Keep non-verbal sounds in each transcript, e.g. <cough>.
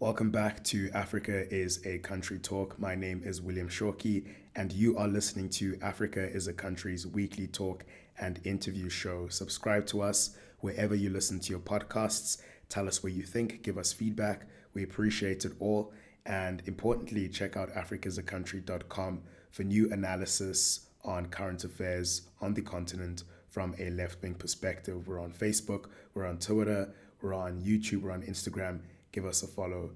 Welcome back to Africa is a Country Talk. My name is William Shoki, and you are listening to Africa is a Country's weekly talk and interview show. Subscribe to us wherever you listen to your podcasts. Tell us what you think, give us feedback. We appreciate it all. And importantly, check out africasaCountry.com for new analysis on current affairs on the continent from a left wing perspective. We're on Facebook, we're on Twitter, we're on YouTube, we're on Instagram give us a follow.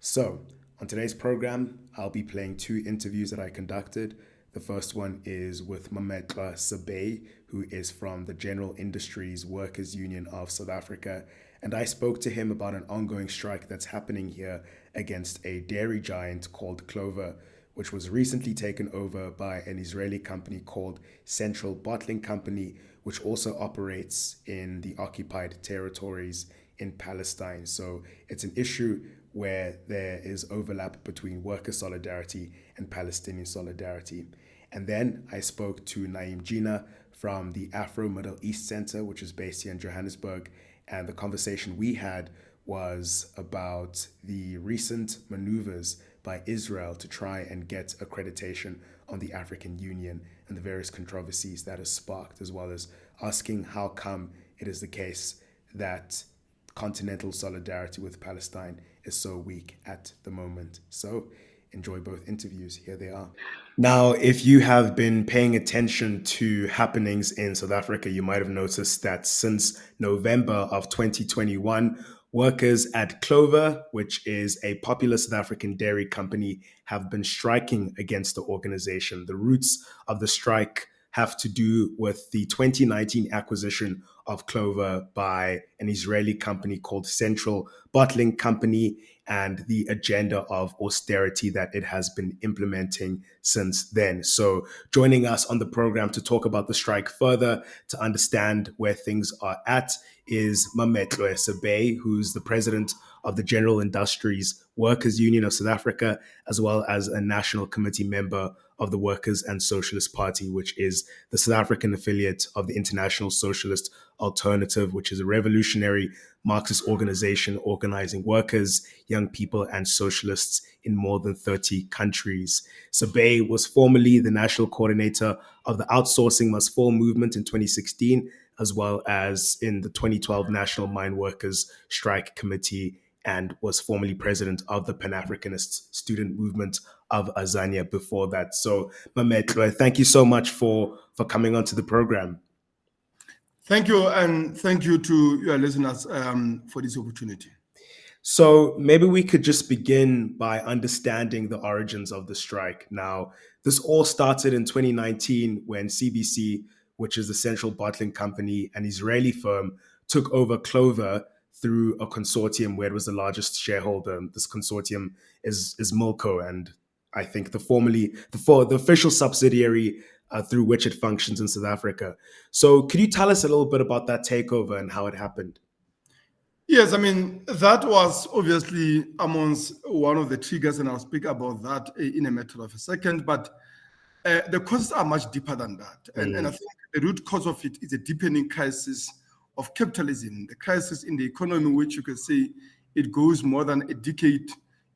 So, on today's program, I'll be playing two interviews that I conducted. The first one is with Mametlwe Sebei, who is from the General Industries Workers Union of South Africa. And I spoke to him about an ongoing strike that's happening here against a dairy giant called Clover, which was recently taken over by an Israeli company called Central Bottling Company, which also operates in the occupied territories in Palestine. So it's an issue where there is overlap between worker solidarity and Palestinian solidarity. And then I spoke to Naeem Jeenah from the Afro Middle East Center, which is based here in Johannesburg. And the conversation we had was about the recent maneuvers by Israel to try and get accreditation on the African Union and the various controversies that has sparked, as well as asking how come it is the case that continental solidarity with Palestine is so weak at the moment. So enjoy both interviews. Here they are. Now, if you have been paying attention to happenings in South Africa, you might have noticed that since November of 2021, workers at Clover, which is a popular South African dairy company, have been striking against the organization. The roots of the strike have to do with the 2019 acquisition of Clover by an Israeli company called Central Bottling Company and the agenda of austerity that it has been implementing since then. So, joining us on the program to talk about the strike further, to understand where things are at, is Mametlwe Sebei, who's the president of the General Industries Workers Union of South Africa, as well as a national committee member of the Workers and Socialist Party, which is the South African affiliate of the International Socialist Alternative, which is a revolutionary Marxist organization organizing workers, young people, and socialists in more than 30 countries. Sebei was formerly the national coordinator of the Outsourcing Must Fall movement in 2016, as well as in the 2012 National Mine Workers Strike Committee and was formerly president of the Pan Africanist student movement of Azania before that. So, Mametlwe, thank you so much for, for coming onto the program. Thank you, and thank you to your listeners um, for this opportunity. So, maybe we could just begin by understanding the origins of the strike. Now, this all started in 2019 when CBC, which is the Central Bottling Company, an Israeli firm, took over Clover through a consortium where it was the largest shareholder. This consortium is is Milco, and I think the formally the for the official subsidiary uh, through which it functions in South Africa. So, could you tell us a little bit about that takeover and how it happened? Yes, I mean that was obviously amongst one of the triggers, and I'll speak about that in a matter of a second. But uh, the causes are much deeper than that, and, mm. and I think the root cause of it is a deepening crisis of capitalism, the crisis in the economy, which you can say it goes more than a decade,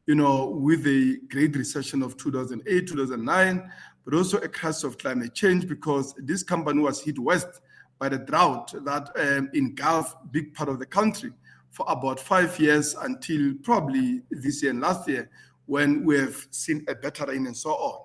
you know, with the Great Recession of 2008, 2009, but also a crisis of climate change because this company was hit west by the drought that um, engulfed big part of the country for about five years until probably this year and last year when we have seen a better rain and so on.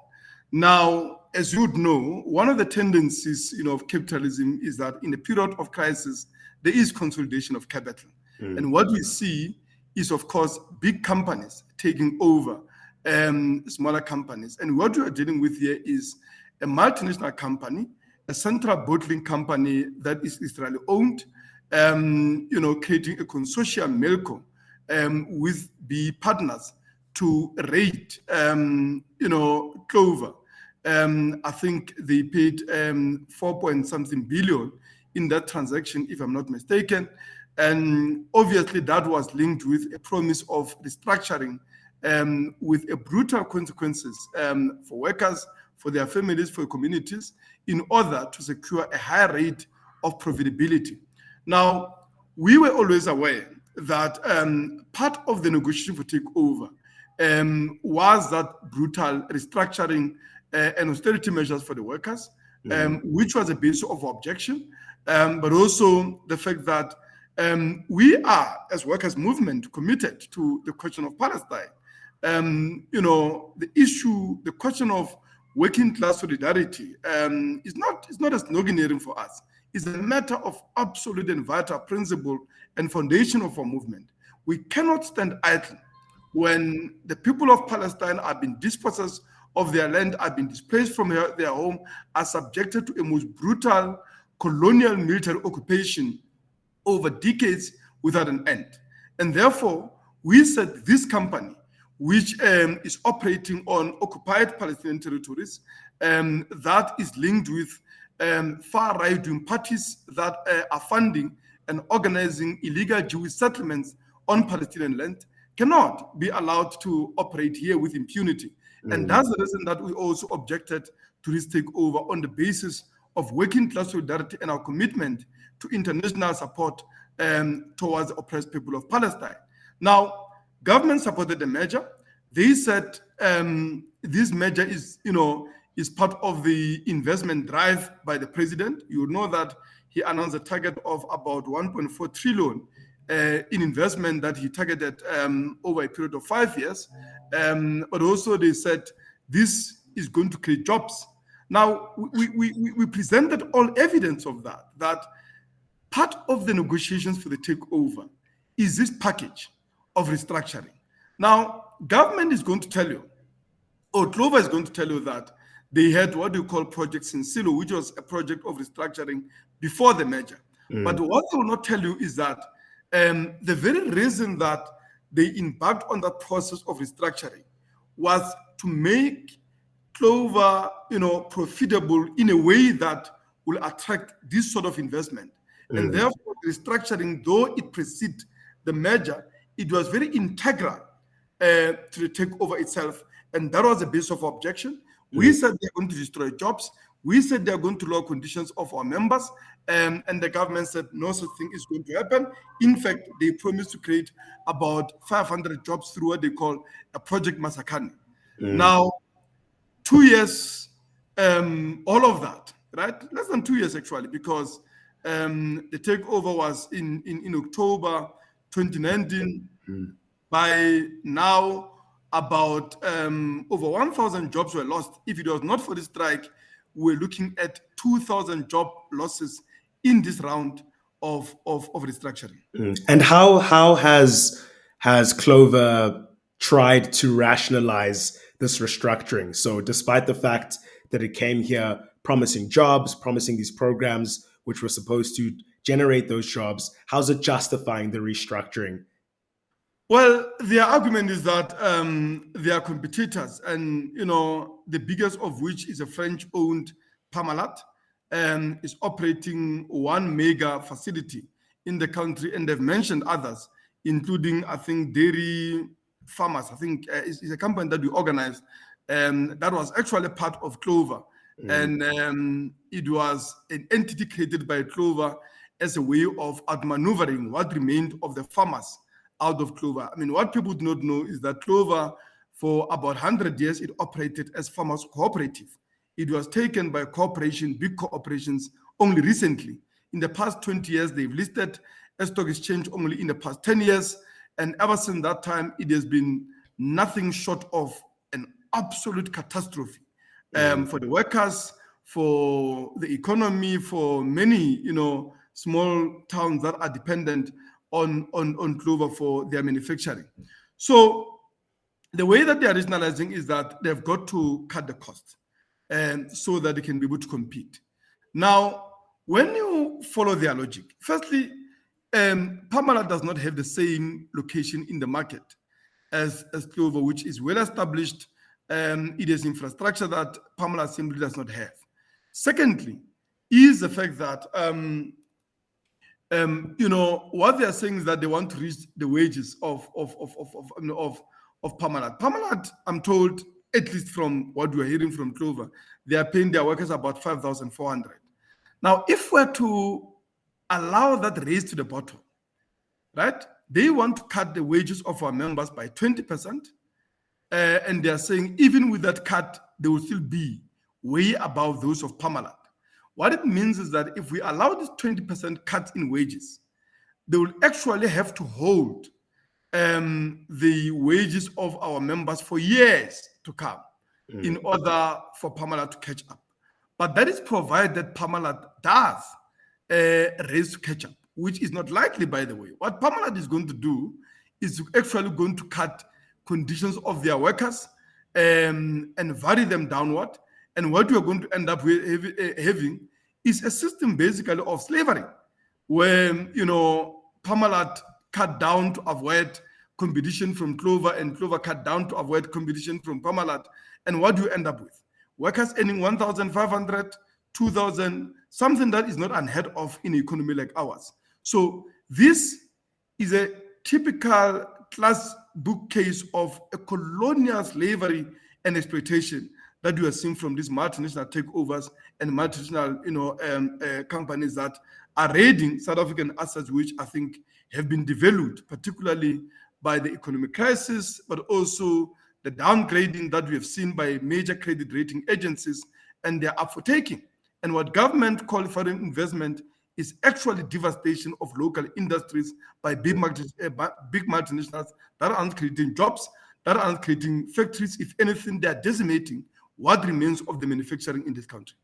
Now, as you would know, one of the tendencies you know, of capitalism is that in a period of crisis, there is consolidation of capital. Mm. And what we see is, of course, big companies taking over um, smaller companies. And what we are dealing with here is a multinational company, a central bottling company that is Israeli owned, um, you know, creating a consortium, Milco, um, with the partners to rate, um, you know, Clover. Um, I think they paid um, four point something billion in that transaction, if I'm not mistaken. And obviously, that was linked with a promise of restructuring um, with a brutal consequences um, for workers, for their families, for communities, in order to secure a higher rate of profitability. Now, we were always aware that um, part of the negotiation for takeover um, was that brutal restructuring uh, and austerity measures for the workers, um, which was a basis of objection, um, but also the fact that um, we are, as workers' movement, committed to the question of Palestine. Um, you know, the issue, the question of working class solidarity um, is not is not a sloganeering for us. It's a matter of absolute and vital principle and foundation of our movement. We cannot stand idle when the people of Palestine are being dispossessed of their land, are being displaced from their, their home, are subjected to a most brutal colonial military occupation over decades without an end. And therefore, we said this company, which um, is operating on occupied Palestinian territories, um, that is linked with um, far right wing parties that uh, are funding and organizing illegal Jewish settlements on Palestinian land, cannot be allowed to operate here with impunity. Mm. And that's the reason that we also objected to this takeover on the basis of working class solidarity and our commitment to international support um, towards the oppressed people of Palestine. Now, government supported the measure. They said um, this measure is, you know, is part of the investment drive by the president. You know that he announced a target of about 1.4 trillion uh, in investment that he targeted um, over a period of five years. Um, but also they said this is going to create jobs. Now we, we, we presented all evidence of that, that part of the negotiations for the takeover is this package of restructuring. Now, government is going to tell you, or Clover is going to tell you that they had what you call Project Sinsilo, which was a project of restructuring before the merger. Mm. But what they will not tell you is that um, the very reason that they embarked on that process of restructuring was to make Clover, you know, profitable in a way that will attract this sort of investment. Mm. And therefore, restructuring, though it preceded the merger, it was very integral uh, to the takeover itself. And that was the base of objection. We mm. said they're going to destroy jobs. We said they're going to lower conditions of our members. Um, and the government said no such thing is going to happen. In fact, they promised to create about 500 jobs through what they call a Project Masakane. Mm. Now, two years, um, all of that, right? Less than two years actually, because um, the takeover was in, in, in October 2019. Mm. By now, about um, over 1,000 jobs were lost. If it was not for the strike, we're looking at 2,000 job losses in this round of, of, of restructuring. Mm. And how, how has, has Clover tried to rationalize this restructuring? So, despite the fact that it came here promising jobs, promising these programs, which were supposed to generate those jobs, how's it justifying the restructuring well, their argument is that um, they are competitors, and you know the biggest of which is a French-owned Parmalat, um, is operating one mega facility in the country, and they've mentioned others, including I think dairy farmers. I think uh, it's, it's, a company that we organized um, that was actually part of Clover, mm. and um, it was an entity created by Clover as a way of outmaneuvering what remained of the farmers out of Clover. I mean, what people do not know is that Clover, for about 100 years, it operated as farmers cooperative. It was taken by corporation, big corporations, only recently. In the past 20 years, they've listed a stock exchange only in the past 10 years. And ever since that time, it has been nothing short of an absolute catastrophe um, for the workers, for the economy, for many, you know, small towns that are dependent on, on, on Clover for their manufacturing. So the way that they are rationalizing is that they've got to cut the cost and so that they can be able to compete. Now, when you follow their logic, firstly, um, Parmalat does not have the same location in the market as, as Clover, which is well established. Um, it is infrastructure that Parmalat simply does not have. Secondly, is the fact that um, um, you know, what they are saying is that they want to reach the wages of of of of of, of, of I'm told, at least from what we're hearing from Clover, they are paying their workers about five thousand four hundred. Now, if we're to allow that raise to the bottom, right? they want to cut the wages of our members by 20%. Uh, and they are saying even with that cut, they will still be way above those of Parmalat. What it means is that if we allow this 20% cut in wages, they will actually have to hold um, the wages of our members for years to come mm. in order for Parmalat to catch up. But that is provided Parmalat does uh, raise to catch up, which is not likely, by the way. What Parmalat is going to do is actually going to cut conditions of their workers um, and vary them downward. And what we are going to end up with uh, having is a system basically of slavery, where you know Parmalat cut down to avoid competition from Clover, and Clover cut down to avoid competition from Parmalat. And what do you end up with? Workers earning 1,500, 2,000, something that is not unheard of in an economy like ours. So this is a typical class book case of a colonial slavery and exploitation that we are seeing from these multinational takeovers and multinational, you know, um, uh, companies that are raiding South African assets, which I think have been devalued, particularly by the economic crisis, but also the downgrading that we have seen by major credit rating agencies, and they're up for taking. And what government call foreign investment is actually devastation of local industries by big, uh, big multinationals that aren't creating jobs, that aren't creating factories. If anything, they're decimating what remains of the manufacturing in this country.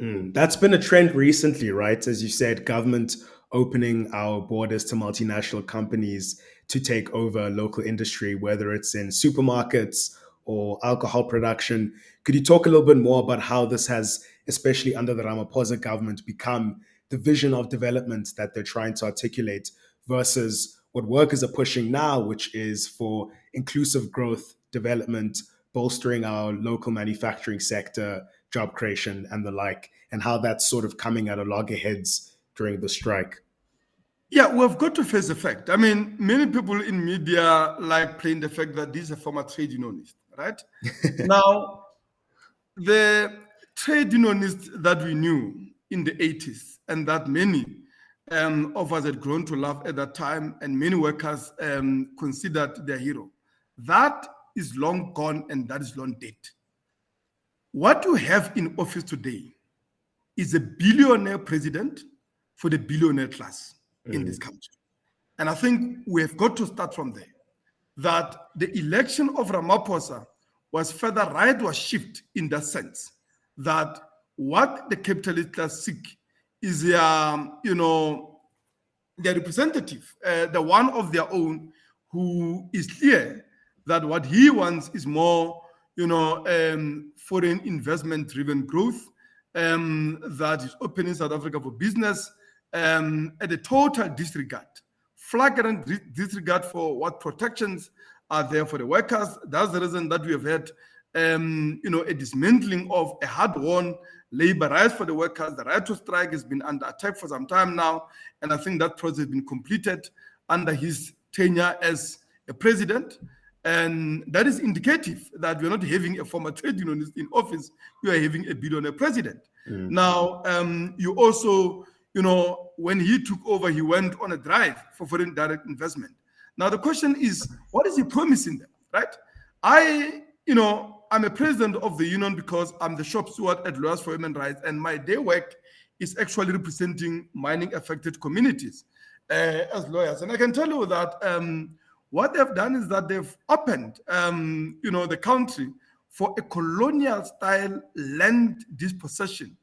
Mm, that's been a trend recently, right? As you said, government opening our borders to multinational companies to take over local industry, whether it's in supermarkets or alcohol production. Could you talk a little bit more about how this has, especially under the Ramaphosa government, become the vision of development that they're trying to articulate versus what workers are pushing now, which is for inclusive growth, development, bolstering our local manufacturing sector, job creation, and the like, and how that's sort of coming at a loggerheads during the strike? Yeah, we've got to face the fact. I mean, many people in media like playing the fact that this is a former trade unionist, right? <laughs> now, the trade unionists that we knew in the 80s and that many um, of us had grown to love at that time and many workers um, considered their hero, that is long gone and that is long dead. What you have in office today is a billionaire president for the billionaire class mm. in this country. And I think we have got to start from there. That the election of Ramaphosa was further right was shift in that sense. That what the capitalist class seek is, um, you know, their representative, uh, the one of their own, who is clear that what he wants is more, you know, um, foreign investment driven growth um, that is opening South Africa for business um, at a total disregard, flagrant disregard for what protections are there for the workers. That's the reason that we have had, um, you know, a dismantling of a hard-won labor rights for the workers. The right to strike has been under attack for some time now, and I think that process has been completed under his tenure as a president. And that is indicative that we're not having a former trade unionist in office, we are having a billionaire president. Mm. Now, um, you also, you know, when he took over, he went on a drive for foreign direct investment. Now, the question is, what is he promising them, right? I, you know, I'm a president of the union because I'm the shop steward at Lawyers for Human Rights, and my day work is actually representing mining affected communities uh, as lawyers. And I can tell you that um, what they've done is that they've opened, um, you know, the country for a colonial style land dispossession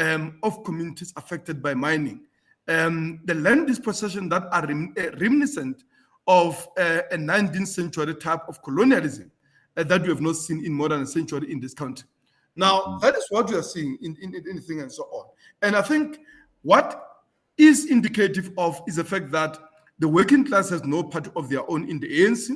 um, of communities affected by mining. Um, the land dispossession that are rem- uh, reminiscent of uh, a 19th century type of colonialism uh, that we have not seen in more than a century in this country. Now, that is what we are seeing in, in, in anything and so on. And I think what is indicative of is the fact that the working class has no party of their own in the ANC.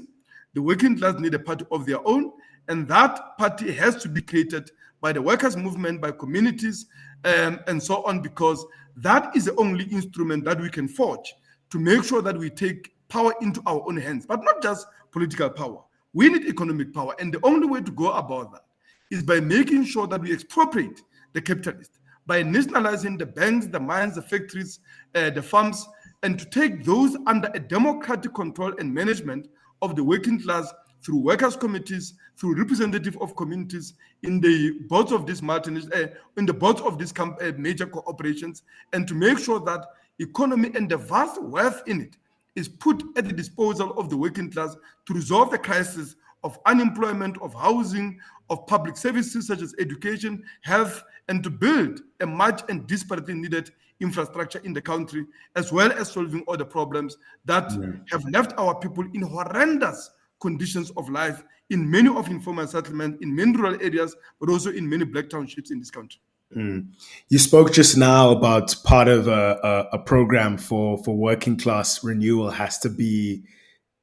The working class need a party of their own, and that party has to be created by the workers' movement, by communities, um, and so on, because that is the only instrument that we can forge to make sure that we take power into our own hands, but not just political power. We need economic power, and the only way to go about that is by making sure that we expropriate the capitalist, by nationalizing the banks, the mines, the factories, uh, the farms, and to take those under a democratic control and management of the working class through workers' committees, through representative of communities in the boards of these multinational, uh, in the boards of these uh, major corporations, and to make sure that economy and the vast wealth in it is put at the disposal of the working class to resolve the crisis of unemployment, of housing, of public services such as education, health, and to build a much and desperately needed infrastructure in the country, as well as solving all the problems that mm. have left our people in horrendous conditions of life in many of informal settlements, in many rural areas, but also in many black townships in this country. Mm. You spoke just now about part of a, a, a, program for, for working class renewal has to be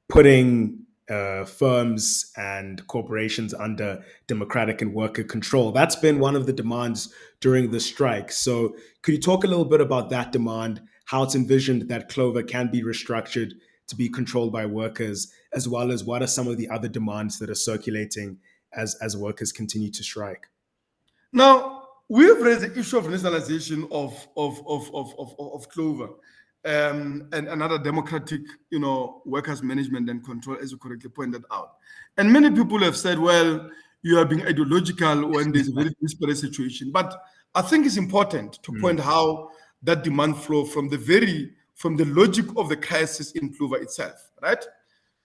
putting uh, firms and corporations under democratic and worker control. That's been one of the demands during the strike. So, could you talk a little bit about that demand, how it's envisioned that Clover can be restructured to be controlled by workers, as well as what are some of the other demands that are circulating as, as workers continue to strike? Now, we've raised the issue of nationalization of, of, of, of, of, of Clover um, and another democratic, you know, workers' management and control, as you correctly pointed out. And many people have said, well, you are being ideological when there's a very disparate situation. But I think it's important to mm. point how that demand flow from the very from the logic of the crisis in Clover itself, right?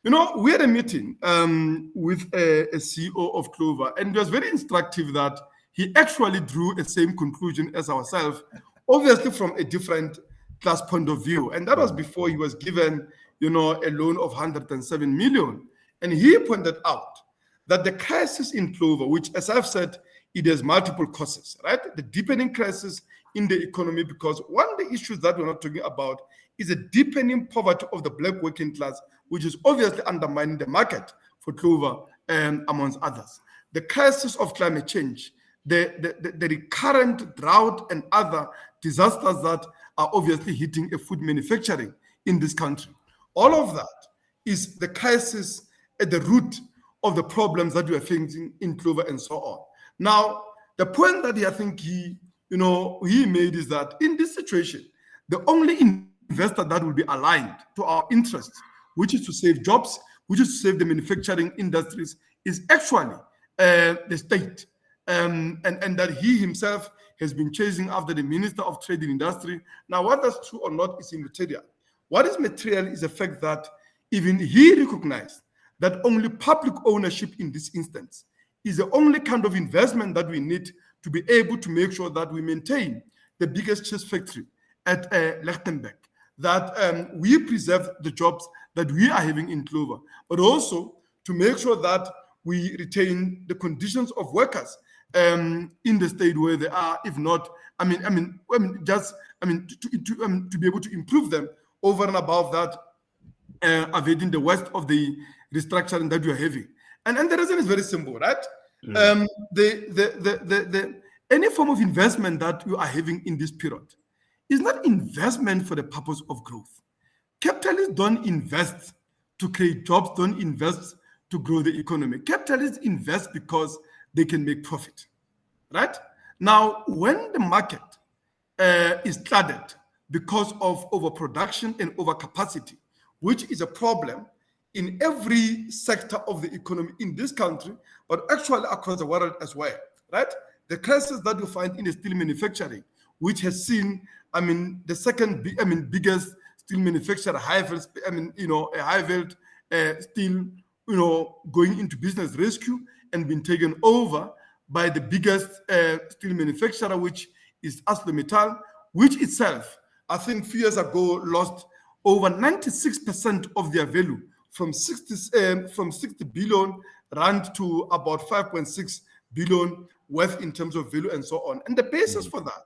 You know, we had a meeting um, with a, a, CEO of Clover, and it was very instructive that he actually drew the same conclusion as ourselves, obviously from a different class point of view. And that was before he was given, you know, a loan of 107 million. And he pointed out that the crisis in Clover, which, as I've said, it has multiple causes, right? The deepening crisis in the economy, because one of the issues that we're not talking about is a deepening poverty of the black working class, which is obviously undermining the market for Clover, and amongst others. The crisis of climate change, the, the, the, recurrent drought and other disasters that are obviously hitting a food manufacturing in this country. All of that is the crisis at the root of the problems that we are facing in Clover and so on. Now, the point that I think he, you know, he made is that in this situation, the only investor that will be aligned to our interests, which is to save jobs, which is to save the manufacturing industries, is actually uh, the state. Um, and, and that he himself has been chasing after the Minister of Trade and Industry. Now, what that's true or not is immaterial. What is material is the fact that even he recognized that only public ownership in this instance is the only kind of investment that we need to be able to make sure that we maintain the biggest cheese factory at uh, Lichtenburg, that um, we preserve the jobs that we are having in Clover, but also to make sure that we retain the conditions of workers um, in the state where they are. If not, I mean, I mean, I mean, just I mean, to to, um, to be able to improve them over and above that, uh, avoiding the worst of the restructuring that we are having. And and the reason is very simple, right? Mm. Um, the, the, the the the any form of investment that you are having in this period is not investment for the purpose of growth. Capitalists don't invest to create jobs, don't invest to grow the economy. Capitalists invest because they can make profit, right? Now, when the market uh, is flooded because of overproduction and overcapacity, which is a problem in every sector of the economy in this country, but actually across the world as well, right? The crisis that you find in the steel manufacturing, which has seen, I mean, the second, I mean, biggest steel manufacturer, Highveld, I mean, you know, a Highveld uh, steel, you know, going into business rescue and been taken over by the biggest uh, steel manufacturer, which is ArcelorMittal, which itself, I think, a few years ago, lost over 96% of their value from 60 um, from 60 billion rand to about 5.6 billion worth in terms of value and so on. And the basis mm. for that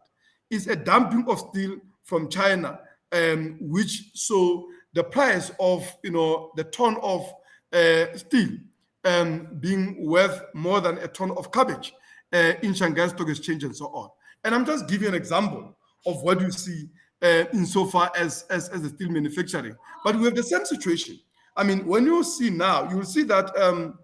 is a dumping of steel from China, um, which so the price of you know the ton of uh, steel um, being worth more than a ton of cabbage uh, in Shanghai Stock Exchange and so on. And I'm just giving an example of what you see uh, insofar as, as, as the steel manufacturing. But we have the same situation. I mean, when you see now, you will see that um,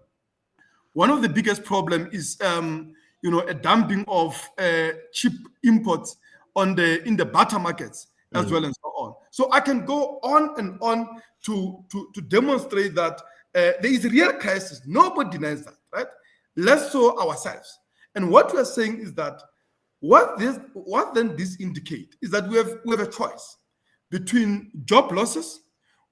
one of the biggest problem is, um, you know, a dumping of uh, cheap imports on the in the butter markets as mm. well and so on. on. So I can go on and on to, to, to demonstrate that uh, there is a real crisis. Nobody denies that, right? Less so ourselves. And what we are saying is that what this what then this indicate is that we have we have a choice between job losses,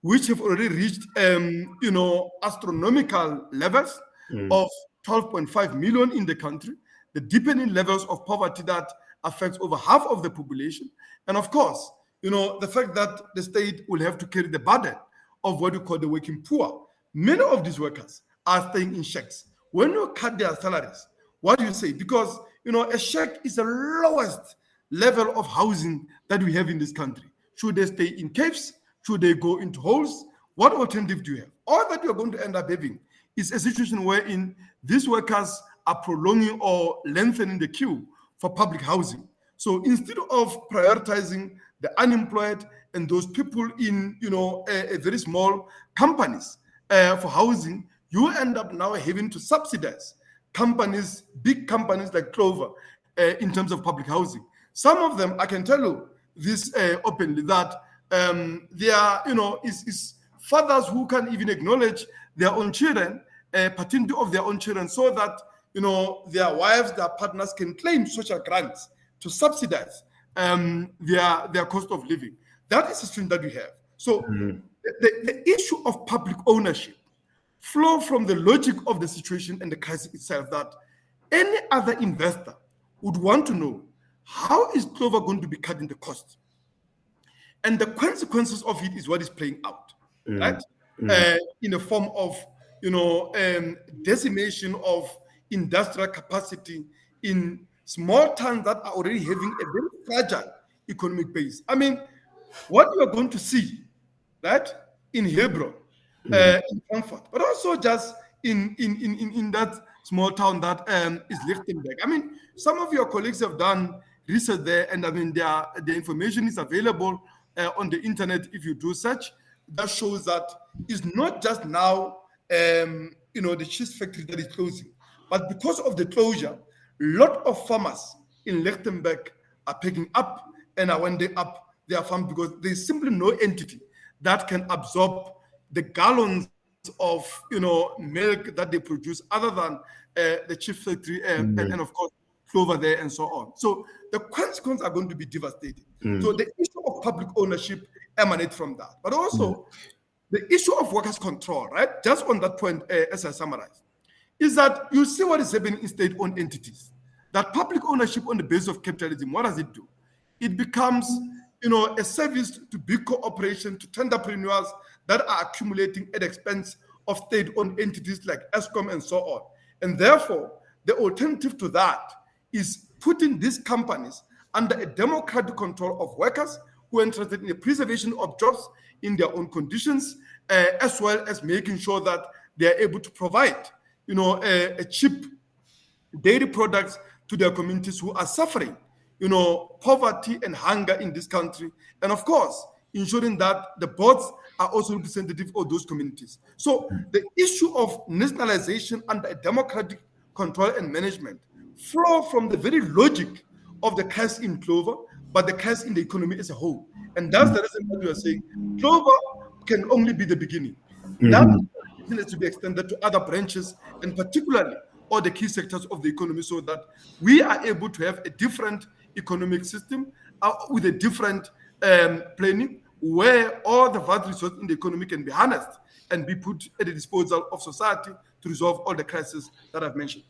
which have already reached um, you know astronomical levels mm. of 12.5 million in the country, the deepening levels of poverty that affects over half of the population, and of course, you know the fact that the state will have to carry the burden of what we call the working poor. Many of these workers are staying in shacks. When you cut their salaries, what do you say? Because you know, a shack is the lowest level of housing that we have in this country. Should they stay in caves? Should they go into holes? What alternative do you have? All that you're going to end up having is a situation wherein these workers are prolonging or lengthening the queue for public housing. So instead of prioritizing the unemployed and those people in, you know, a, a very small companies uh, for housing, you end up now having to subsidize companies, big companies like Clover, uh, in terms of public housing. Some of them, I can tell you this uh, openly, that um, they are, you know, is, is fathers who can even acknowledge their own children, uh, paternity of their own children, so that, you know, their wives, their partners can claim social grants to subsidize um, their, their cost of living. That is a stream that we have. So mm-hmm. the, the issue of public ownership flow from the logic of the situation and the crisis itself that any other investor would want to know how is Clover going to be cutting the cost? And the consequences of it is what is playing out, mm. right? Mm. Uh, in the form of, you know, um, decimation of industrial capacity in small towns that are already having a very fragile economic base. I mean, what you are going to see, right, in Hebron, uh, in Frankfort, but also just in, in, in, in that small town that um, is Lichtenburg. I mean, some of your colleagues have done research there, and I mean, their, the information is available uh, on the internet if you do search. That shows that it's not just now, um, you know, the cheese factory that is closing, but because of the closure, a lot of farmers in Lichtenburg are picking up, and when they up their farm because there's simply no entity that can absorb the gallons of you know milk that they produce other than uh, the cheese factory mm-hmm. and, and, of course clover there and so on so the consequences are going to be devastating mm. so the issue of public ownership emanates from that but also mm. the issue of workers control right just on that point uh, as i summarize is that you see what is happening in state-owned entities that public ownership on the basis of capitalism what does it do it becomes you know a service to big corporations to entrepreneurs that are accumulating at the expense of state-owned entities like Eskom and so on. And therefore, the alternative to that is putting these companies under a democratic control of workers who are interested in the preservation of jobs in their own conditions, uh, as well as making sure that they are able to provide, you know, a, a cheap dairy products to their communities who are suffering, you know, poverty and hunger in this country. And of course, ensuring that the boards are also representative of those communities. So the issue of nationalization under democratic control and management flow from the very logic of the cash in Clover, but the cash in the economy as a whole. And that's the reason why we are saying Clover can only be the beginning. Mm-hmm. That needs to be extended to other branches and particularly all the key sectors of the economy so that we are able to have a different economic system uh, with a different um, planning where all the vast resources in the economy can be harnessed and be put at the disposal of society to resolve all the crises that I've mentioned.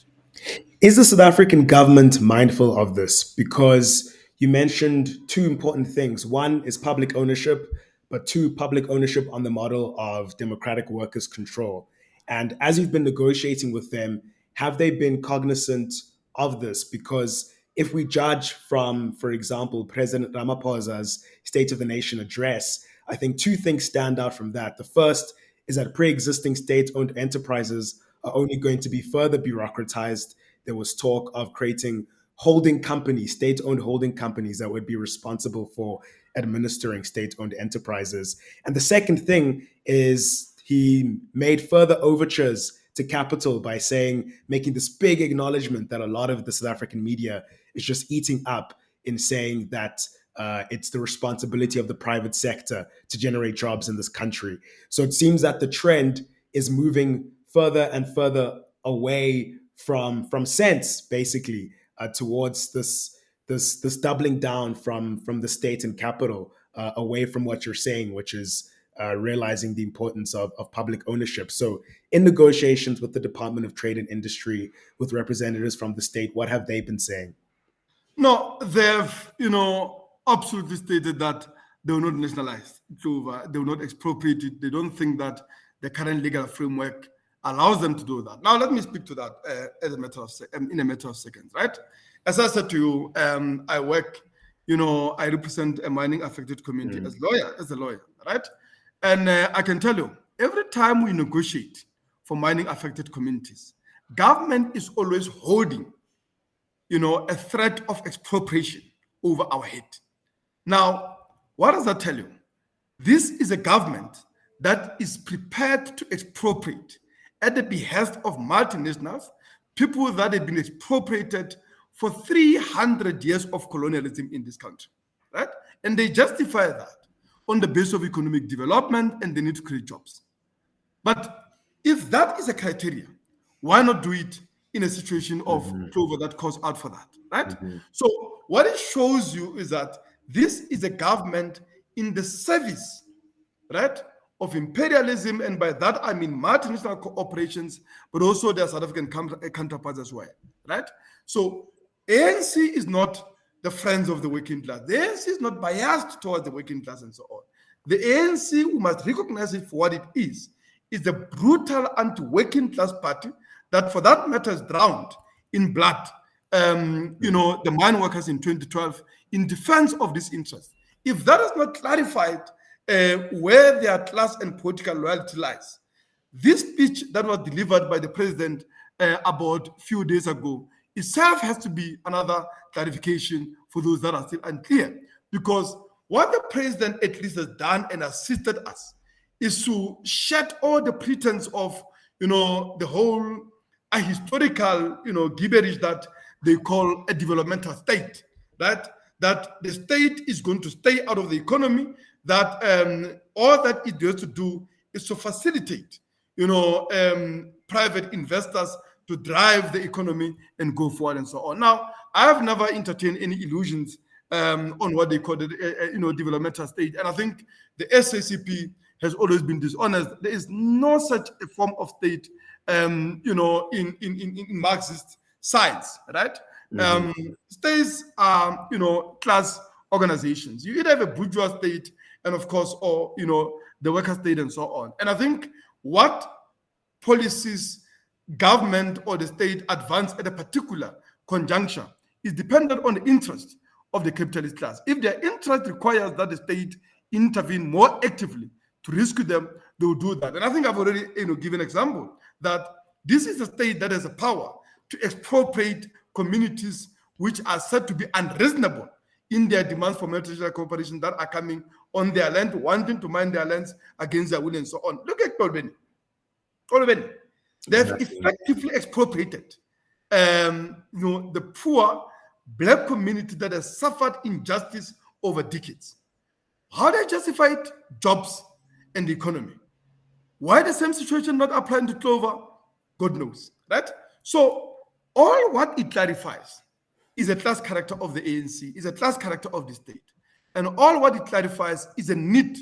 Is the South African government mindful of this? Because you mentioned two important things. One is public ownership, but two, public ownership on the model of democratic workers' control. And as you've been negotiating with them, have they been cognizant of this? Because if we judge from, for example, President Ramaphosa's State of the Nation address, I think two things stand out from that. The first is that pre existing state owned enterprises are only going to be further bureaucratized. There was talk of creating holding companies, state owned holding companies that would be responsible for administering state owned enterprises. And the second thing is he made further overtures to capital by saying, making this big acknowledgement that a lot of the South African media is just eating up in saying that uh, it's the responsibility of the private sector to generate jobs in this country. So it seems that the trend is moving further and further away from from sense, basically, uh, towards this this this doubling down from from the state and capital uh, away from what you're saying, which is uh, realizing the importance of, of public ownership. So, in negotiations with the Department of Trade and Industry, with representatives from the state, what have they been saying? No, they've, you know, absolutely stated that they will not nationalize they will not expropriate it. They don't think that the current legal framework allows them to do that. Now, let me speak to that uh, as a matter of um, in a matter of seconds, right? As I said to you, um, I work, you know, I represent a mining affected community mm. as lawyer, as a lawyer, right? And uh, I can tell you, every time we negotiate for mining affected communities, government is always holding, you know, a threat of expropriation over our head. Now, what does that tell you? This is a government that is prepared to expropriate at the behest of multinationals, people that have been expropriated for 300 years of colonialism in this country, right? And they justify that on the basis of economic development and they need to create jobs. But if that is a criteria, why not do it in a situation of mm-hmm. clover that calls out for that, right? Mm-hmm. So what it shows you is that this is a government in the service, right, of imperialism, and by that I mean multinational corporations, but also their South African counterparts as well, right? So ANC is not the friends of the working class. The ANC is not biased towards the working class and so on. The ANC, we must recognize it for what it is, is the brutal anti-working class party that, for that matter, is drowned in blood. Um, you know, the mine workers in 2012 in defense of this interest. If that is not clarified uh, where their class and political loyalty lies, this speech that was delivered by the president uh, about a few days ago itself has to be another clarification for those that are still unclear. Because what the president at least has done and assisted us is to shed all the pretense of, you know, the whole a historical, you know, gibberish that they call a developmental state. That that the state is going to stay out of the economy. That um, all that it does to do is to facilitate, you know, um, private investors to drive the economy and go forward and so on. Now, I have never entertained any illusions um, on what they call the uh, uh you know developmental state, and I think the SACP has always been dishonest. There is no such a form of state, um, you know, in in, in, in Marxist science, right? Mm-hmm. Um, states are you know class organizations. You either have a bourgeois state, and of course, or you know the worker state and so on. And I think what policies government or the state advance at a particular conjuncture is dependent on the interest of the capitalist class. If their interest requires that the state intervene more actively to rescue them, they will do that. And I think I've already you know, given an example that this is a state that has a power to expropriate communities which are said to be unreasonable in their demands for multinational cooperation that are coming on their land, wanting to mine their lands against their will and so on. Look at Xolobeni. Xolobeni They've effectively expropriated um, you know, the poor black community that has suffered injustice over decades. How do they justify it? Jobs and the economy. Why the same situation not applying to Clover? God knows, right? So all what it clarifies is a class character of the ANC, is a class character of the state. And all what it clarifies is a need,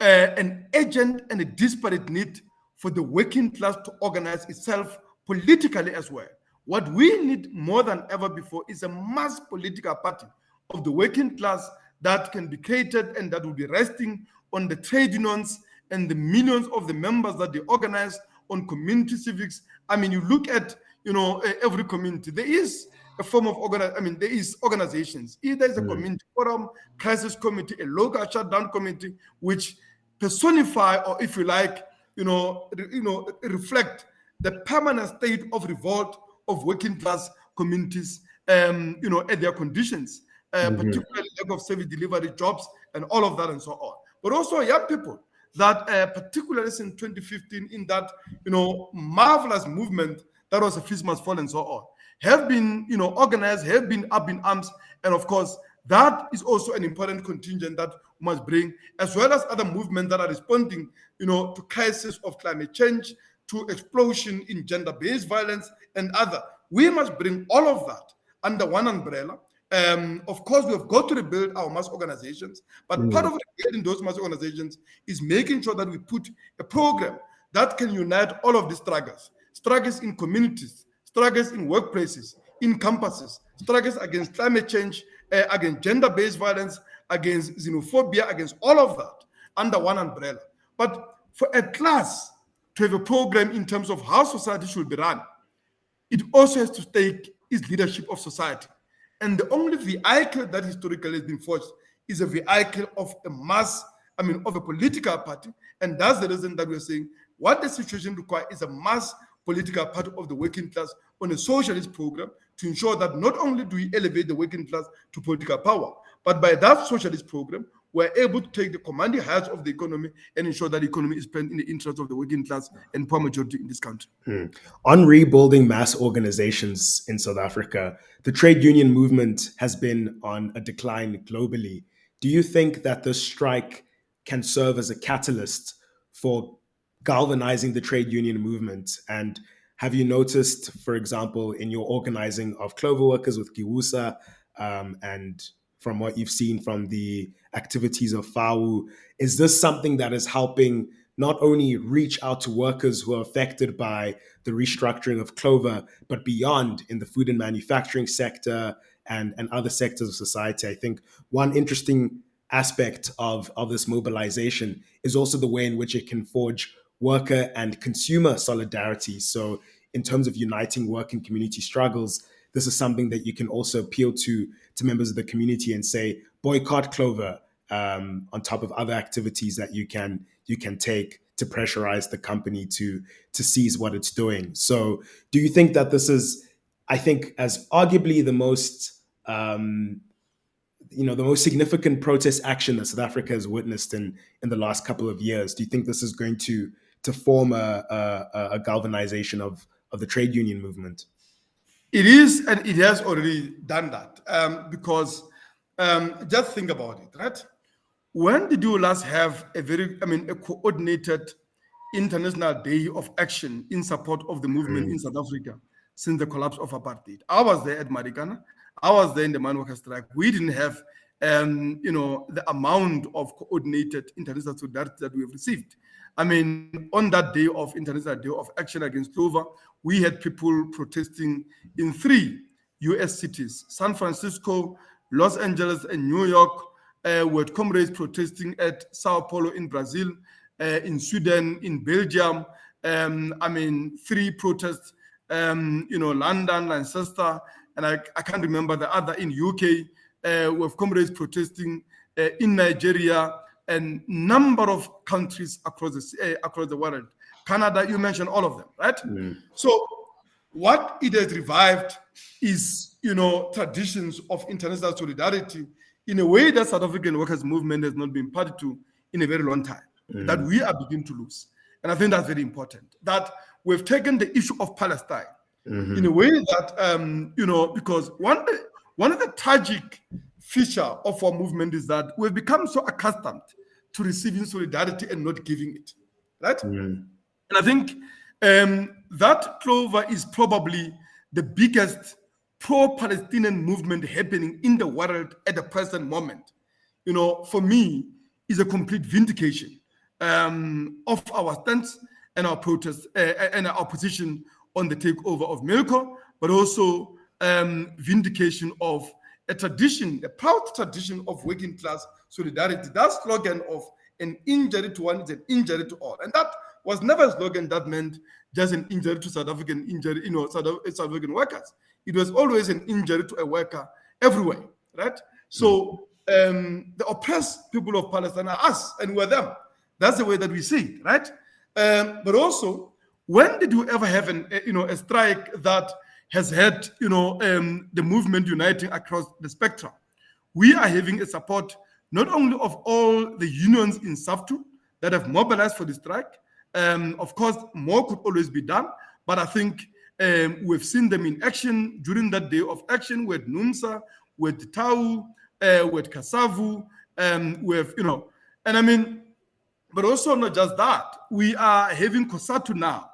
uh, an agent and a disparate need for the working class to organize itself politically as well. What we need more than ever before is a mass political party of the working class that can be created and that will be resting on the trade unions and the millions of the members that they organize on community civics. I mean, you look at you know every community. There is a form of organize. I mean, there is organizations. Either is a mm. community forum, crisis committee, a local shutdown committee, which personify or, if you like, you know, you know, reflect the permanent state of revolt of working class communities, um, you know, at their conditions, uh, mm-hmm. particularly lack of service delivery jobs and all of that and so on. But also young people that, uh, particularly in 2015, in that you know marvelous movement that was a Fees Must Fall and so on, have been you know organized, have been up in arms, and of course that is also an important contingent that must bring, as well as other movements that are responding, you know, to crisis of climate change, to explosion in gender-based violence, and other. We must bring all of that under one umbrella. Um, of course, we have got to rebuild our mass organizations, but mm. part of rebuilding those mass organizations is making sure that we put a program that can unite all of these struggles, struggles in communities, struggles in workplaces, in campuses, struggles against climate change, uh, against gender-based violence, against xenophobia, against all of that under one umbrella. But for a class to have a program in terms of how society should be run, it also has to take its leadership of society. And the only vehicle that historically has been forged is a vehicle of a mass, I mean, of a political party. And that's the reason that we're saying what the situation requires is a mass political party of the working class on a socialist program to ensure that not only do we elevate the working class to political power, but by that socialist program, we're able to take the commanding heights of the economy and ensure that the economy is spent in the interest of the working class and poor majority in this country. Hmm. On rebuilding mass organizations in South Africa, the trade union movement has been on a decline globally. Do you think that the strike can serve as a catalyst for galvanizing the trade union movement? And have you noticed, for example, in your organizing of clover workers with Giwusa um, and from what you've seen from the activities of FAWU, is this something that is helping not only reach out to workers who are affected by the restructuring of Clover, but beyond in the food and manufacturing sector and, and other sectors of society? I think one interesting aspect of, of this mobilization is also the way in which it can forge worker and consumer solidarity. So, in terms of uniting work and community struggles, this is something that you can also appeal to to members of the community and say boycott Clover um, on top of other activities that you can you can take to pressurize the company to to seize what it's doing. So, do you think that this is, I think, as arguably the most um, you know the most significant protest action that South Africa has witnessed in in the last couple of years? Do you think this is going to to form a, a, a galvanization of, of the trade union movement? It is, and it has already done that. Um, because um, just think about it, right? When did you last have a very, I mean, a coordinated international day of action in support of the movement mm. in South Africa since the collapse of apartheid? I was there at Marikana. I was there in the man worker strike. We didn't have, um, you know, the amount of coordinated international solidarity that we have received. I mean, on that day of International Day of Action Against Clover, we had people protesting in three US cities San Francisco, Los Angeles, and New York. Uh, we had comrades protesting at Sao Paulo in Brazil, uh, in Sweden, in Belgium. Um, I mean, three protests, um, you know, London, Lancaster, and I, I can't remember the other in UK. Uh, with comrades protesting uh, in Nigeria, and number of countries across the uh, across the world. Canada, you mentioned all of them, right? Mm. So what it has revived is, you know, traditions of international solidarity in a way that South African workers' movement has not been party to in a very long time. Mm. That we are beginning to lose, and I think that's very important. That we've taken the issue of Palestine mm-hmm. in a way that, um, you know, because one one of the tragic feature of our movement is that we've become so accustomed to receiving solidarity and not giving it, right? Mm. And I think um, that clover is probably the biggest pro-Palestinian movement happening in the world at the present moment. You know, for me, is a complete vindication um, of our stance and our protest uh, and our position on the takeover of Milco, but also um, vindication of a tradition, a proud tradition of working class solidarity. That slogan of an injury to one is an injury to all. And that was never a slogan that meant just an injury to South African injury, you know, South, South African workers. It was always an injury to a worker everywhere, right? So um, the oppressed people of Palestine are us, and we're them. That's the way that we see it, right? Um, but also, when did you ever have an, you know, a strike that has had, you know, um, the movement uniting across the spectrum? We are having a support not only of all the unions in SAFTU that have mobilized for the strike. Um, of course, more could always be done, but I think um, we've seen them in action during that day of action with NUMSA, with TAU, uh, with CASAVU, um, with, you know, and I mean, but also not just that, we are having COSATU now,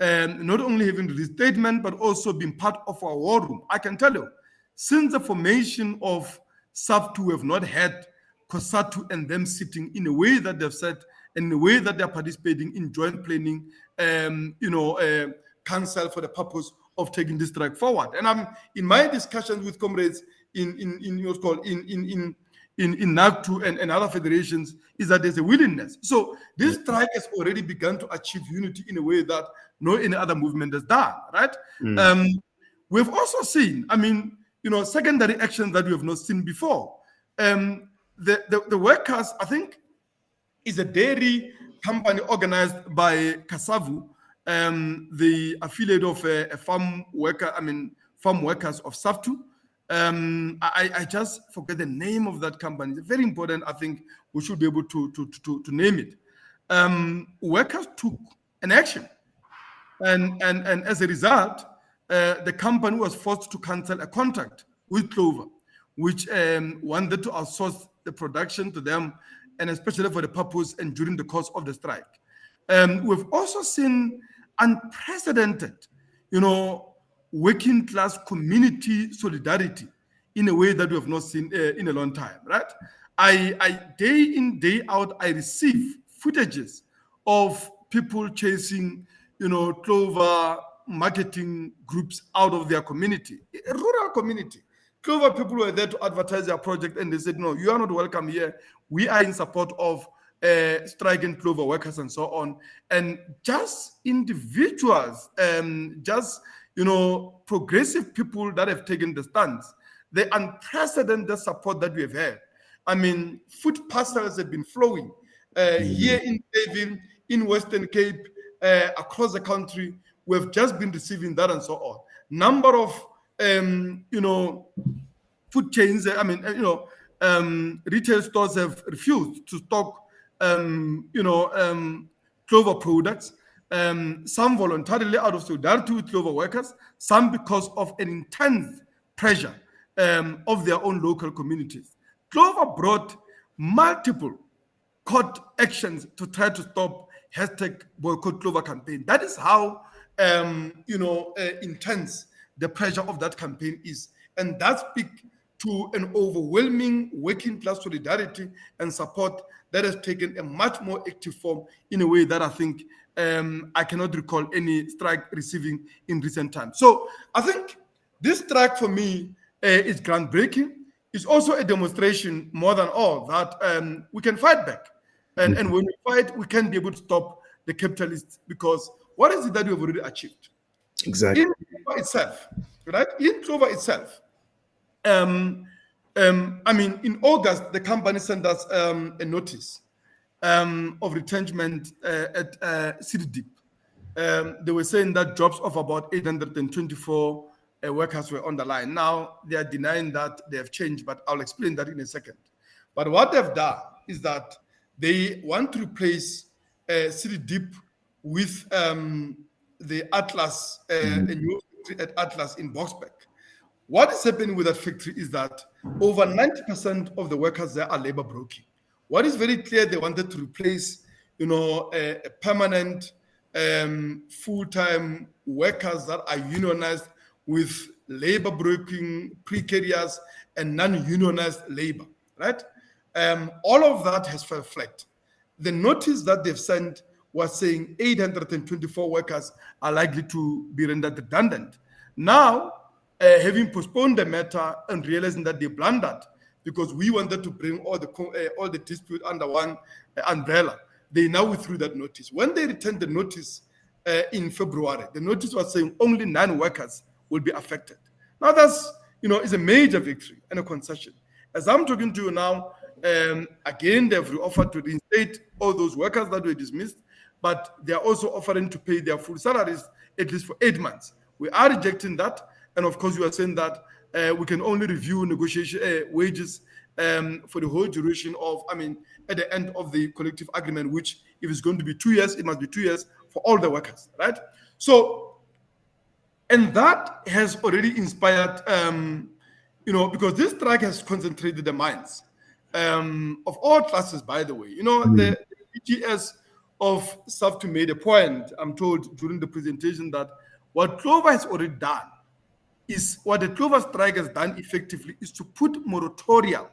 um, not only having the statement, but also being part of our war room. I can tell you, since the formation of SAFTU, we have not had COSATU and them sitting in a way that they've said, in the way that they're participating in joint planning, um, you know, uh, council for the purpose of taking this track forward. And I'm in my discussions with comrades in in in what's called in in in in, in NACTU and, and other federations is that there's a willingness. So this strike has already begun to achieve unity in a way that no any other movement has done, right? Mm. Um, we've also seen, I mean, you know, secondary actions that we have not seen before. Um, the, the, the workers, I think, is a dairy company organized by CASAVU, um, the affiliate of a, a, farm worker, I mean, farm workers of SAFTU. Um, I, I, just forget the name of that company. It's very important. I think we should be able to, to, to, to name it. Um, workers took an action. And, and, and as a result, uh, the company was forced to cancel a contract with Clover, which um, wanted to outsource the production to them and especially for the purpose and during the course of the strike. Um, we've also seen unprecedented, you know, working class community solidarity in a way that we have not seen uh, in a long time, right? I, I day in day out I receive footages of people chasing, you know, clover marketing groups out of their community, a rural community. Clover people were there to advertise their project and they said, no, you are not welcome here. We are in support of uh, striking Clover workers and so on. And just individuals, um, just, you know, progressive people that have taken the stance, the unprecedented support that we have had. I mean, food parcels have been flowing uh, mm-hmm. here in Davin, in Western Cape, uh, across the country. We've just been receiving that and so on. Number of um, you know, food chains, I mean, you know, um, retail stores have refused to stock, um, you know, um, Clover products. Um, some voluntarily out of solidarity with Clover workers, some because of an intense pressure um, of their own local communities. Clover brought multiple court actions to try to stop hashtag boycott Clover campaign. That is how um, you know uh, intense the pressure of that campaign is. And that speaks to an overwhelming working class solidarity and support that has taken a much more active form in a way that I think um, I cannot recall any strike receiving in recent times. So I think this strike for me uh, is groundbreaking. It's also a demonstration, more than all, that um, we can fight back. And, and when we fight, we can be able to stop the capitalists because what is it that we have already achieved? Exactly. In Clover itself, right? In Clover itself, um, um, I mean, in August, the company sent us um, a notice um, of retrenchment uh, at uh, CityDeep. Um, they were saying that jobs of about 824 uh, workers were on the line. Now they are denying that they have changed, but I'll explain that in a second. But what they've done is that they want to replace uh, CityDeep with um, the Atlas, uh, mm-hmm. a new at Atlas in Boksburg. What is happening with that factory is that over 90% of the workers there are labor broking. What is very clear, they wanted to replace, you know, a, a permanent um, full-time workers that are unionized with labor broking, precarious, and non-unionized labor, right? Um, all of that has flat. The notice that they've sent was saying 824 workers are likely to be rendered redundant. Now, uh, having postponed the matter and realizing that they blundered because we wanted to bring all the uh, all the dispute under one uh, umbrella, they now withdrew that notice. When they returned the notice uh, in February, the notice was saying only nine workers will be affected. Now that's you know is a major victory and a concession. As I'm talking to you now, um, again they've offered to reinstate all those workers that were dismissed but they are also offering to pay their full salaries at least for eight months. We are rejecting that. And of course, you are saying that uh, we can only review negotiation uh, wages um, for the whole duration of, I mean, at the end of the collective agreement, which if it's going to be two years, it must be two years for all the workers, right? So, and that has already inspired, um, you know, because this strike has concentrated the minds um, of all classes, by the way. You know, mm-hmm. the EGS of SAFTU made a point, I'm told during the presentation, that what Clover has already done is what the Clover strike has done effectively is to put moratorium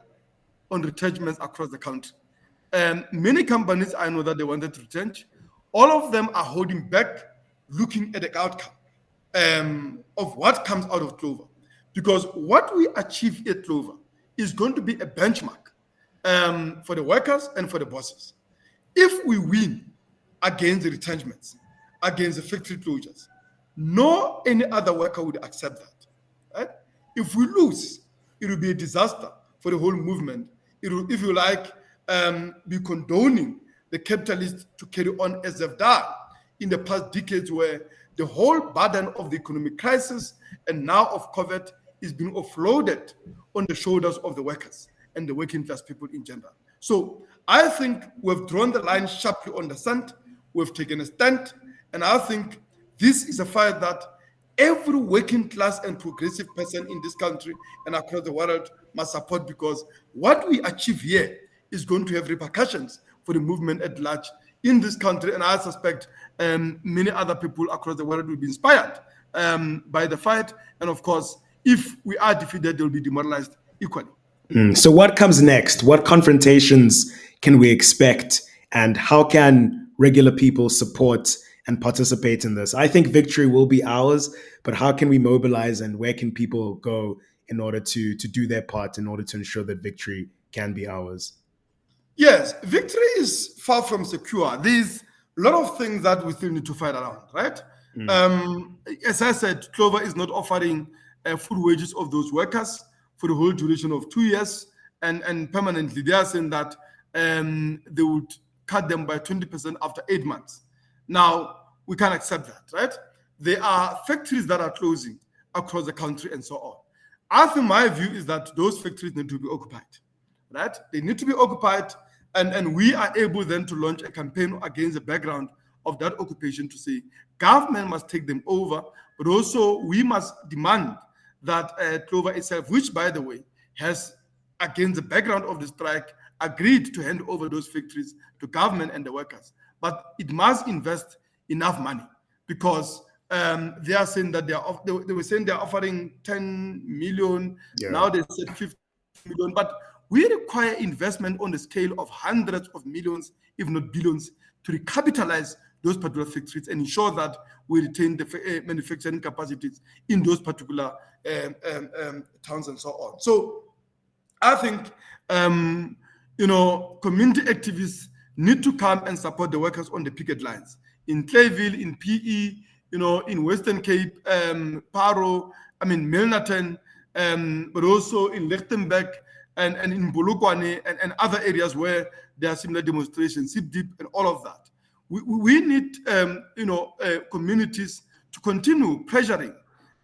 on retrenchments across the country. And many companies I know that they wanted to retrench, all of them are holding back, looking at the outcome um, of what comes out of Clover. Because what we achieve at Clover is going to be a benchmark um, for the workers and for the bosses. If we win against the retrenchments, against the factory closures, no any other worker would accept that. Right? If we lose, it will be a disaster for the whole movement. It will, if you like, um, be condoning the capitalists to carry on as they've done in the past decades, where the whole burden of the economic crisis and now of COVID is being offloaded on the shoulders of the workers and the working class people in general. So I think we've drawn the line sharply on the sand. We've taken a stand. And I think this is a fight that every working class and progressive person in this country and across the world must support because what we achieve here is going to have repercussions for the movement at large in this country. And I suspect um, many other people across the world will be inspired um, by the fight. And of course, if we are defeated, they'll be demoralized equally. Mm. So, what comes next? What confrontations can we expect? And how can regular people support and participate in this? I think victory will be ours, but how can we mobilize and where can people go in order to, to do their part in order to ensure that victory can be ours? Yes, victory is far from secure. There's a lot of things that we still need to fight around, right? Mm. Um, as I said, Clover is not offering uh, full wages of those workers for the whole duration of two years, and, and permanently. They are saying that um, they would cut them by 20% after eight months. Now, we can't accept that, right? There are factories that are closing across the country and so on. I think my view is that those factories need to be occupied, right? They need to be occupied, and, and we are able then to launch a campaign against the background of that occupation to say government must take them over, but also we must demand that uh, Clover itself, which by the way has against the background of the strike agreed to hand over those factories to government and the workers, but it must invest enough money because um, they are saying that they are they, they, were saying they're offering 10 million yeah. now they said 50 million but we require investment on the scale of hundreds of millions if not billions to recapitalize those particular factories and ensure that we retain the uh, manufacturing capacities in those particular um, um, um, towns and so on. So I think, um, you know, community activists need to come and support the workers on the picket lines. In Clayville, in PE, you know, in Western Cape, um, Parow, I mean, Milnerton, um, but also in Lichtenburg and, and in Polokwane and, and other areas where there are similar demonstrations, City Deep and all of that we, we need, um, you know, uh, communities to continue pressuring,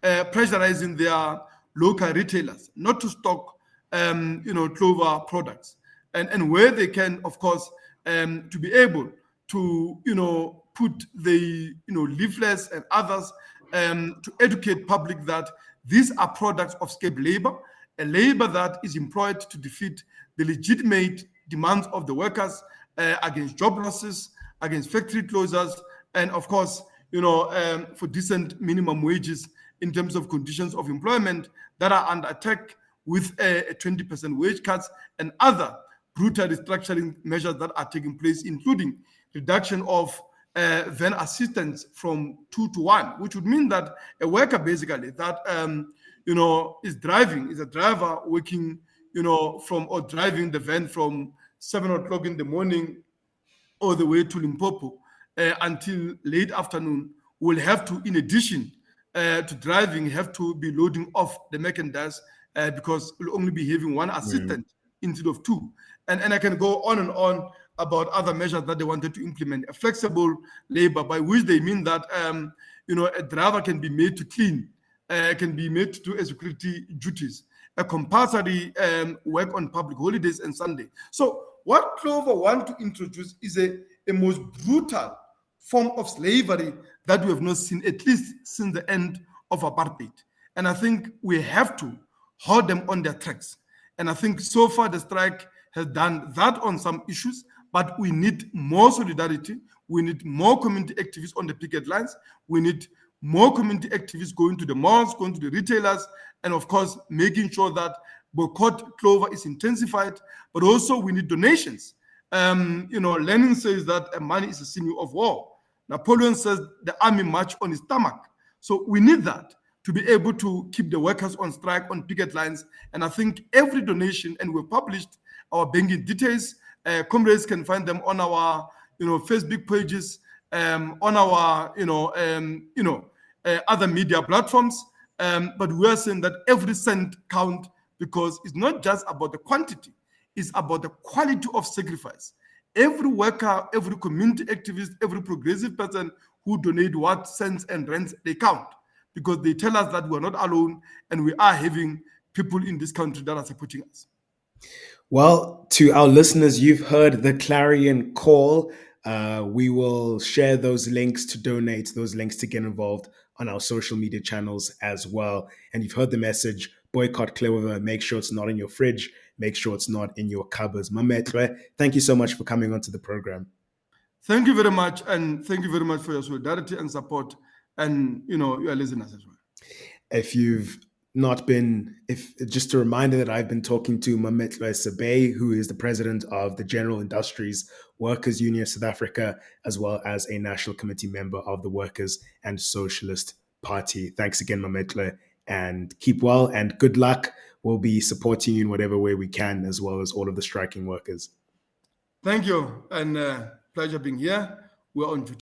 uh, pressurizing their local retailers not to stock, um, you know, Clover products, and and where they can, of course, um, to be able to, you know, put the, you know, leaflets and others um, to educate public that these are products of scab labor, a labor that is employed to defeat the legitimate demands of the workers uh, against job losses, against factory closures, and of course, you know, um, for decent minimum wages in terms of conditions of employment that are under attack with a, a 20% wage cuts and other brutal restructuring measures that are taking place, including reduction of uh, van assistance from two to one, which would mean that a worker basically that um, you know is driving is a driver working you know from or driving the van from seven o'clock in the morning all the way to Limpopo uh, until late afternoon will have to, in addition uh, to driving, have to be loading off the merchandise uh, because we'll only be having one assistant mm. instead of two. And, and I can go on and on about other measures that they wanted to implement. A flexible labor, by which they mean that um, you know a driver can be made to clean, uh, can be made to do security duties, a compulsory um, work on public holidays and Sunday. So what Clover want to introduce is a, a most brutal form of slavery that we have not seen, at least since the end of apartheid. And I think we have to hold them on their tracks. And I think so far the strike has done that on some issues, but we need more solidarity. We need more community activists on the picket lines. We need more community activists going to the malls, going to the retailers, and of course, making sure that boycott clover is intensified. But also, we need donations. Um, you know, Lenin says that money is a sinew of war. Napoleon says the army march on his stomach. So we need that to be able to keep the workers on strike on picket lines. And I think every donation, and we've published our banking details. Uh, comrades can find them on our, you know, Facebook pages, um, on our, you know, um, you know, uh, other media platforms. Um, but we are saying that every cent count because it's not just about the quantity; it's about the quality of sacrifice. Every worker, every community activist, every progressive person who donate what cents and rents, they count because they tell us that we're not alone and we are having people in this country that are supporting us. Well, to our listeners, you've heard the clarion call. Uh, we will share those links to donate, those links to get involved on our social media channels as well. And you've heard the message boycott clover. Make sure it's not in your fridge. Make sure it's not in your cupboards. Mametlwe, thank you so much for coming onto the program. Thank you very much. And thank you very much for your solidarity and support and, you know, your listeners as well. If you've not been, if just a reminder that I've been talking to Mametlwe Sebei, who is the president of the General Industries Workers Union of South Africa, as well as a national committee member of the Workers and Socialist Party. Thanks again, Mametlwe, and keep well and good luck. We'll be supporting you in whatever way we can, as well as all of the striking workers. Thank you, and uh, pleasure being here. We're on duty.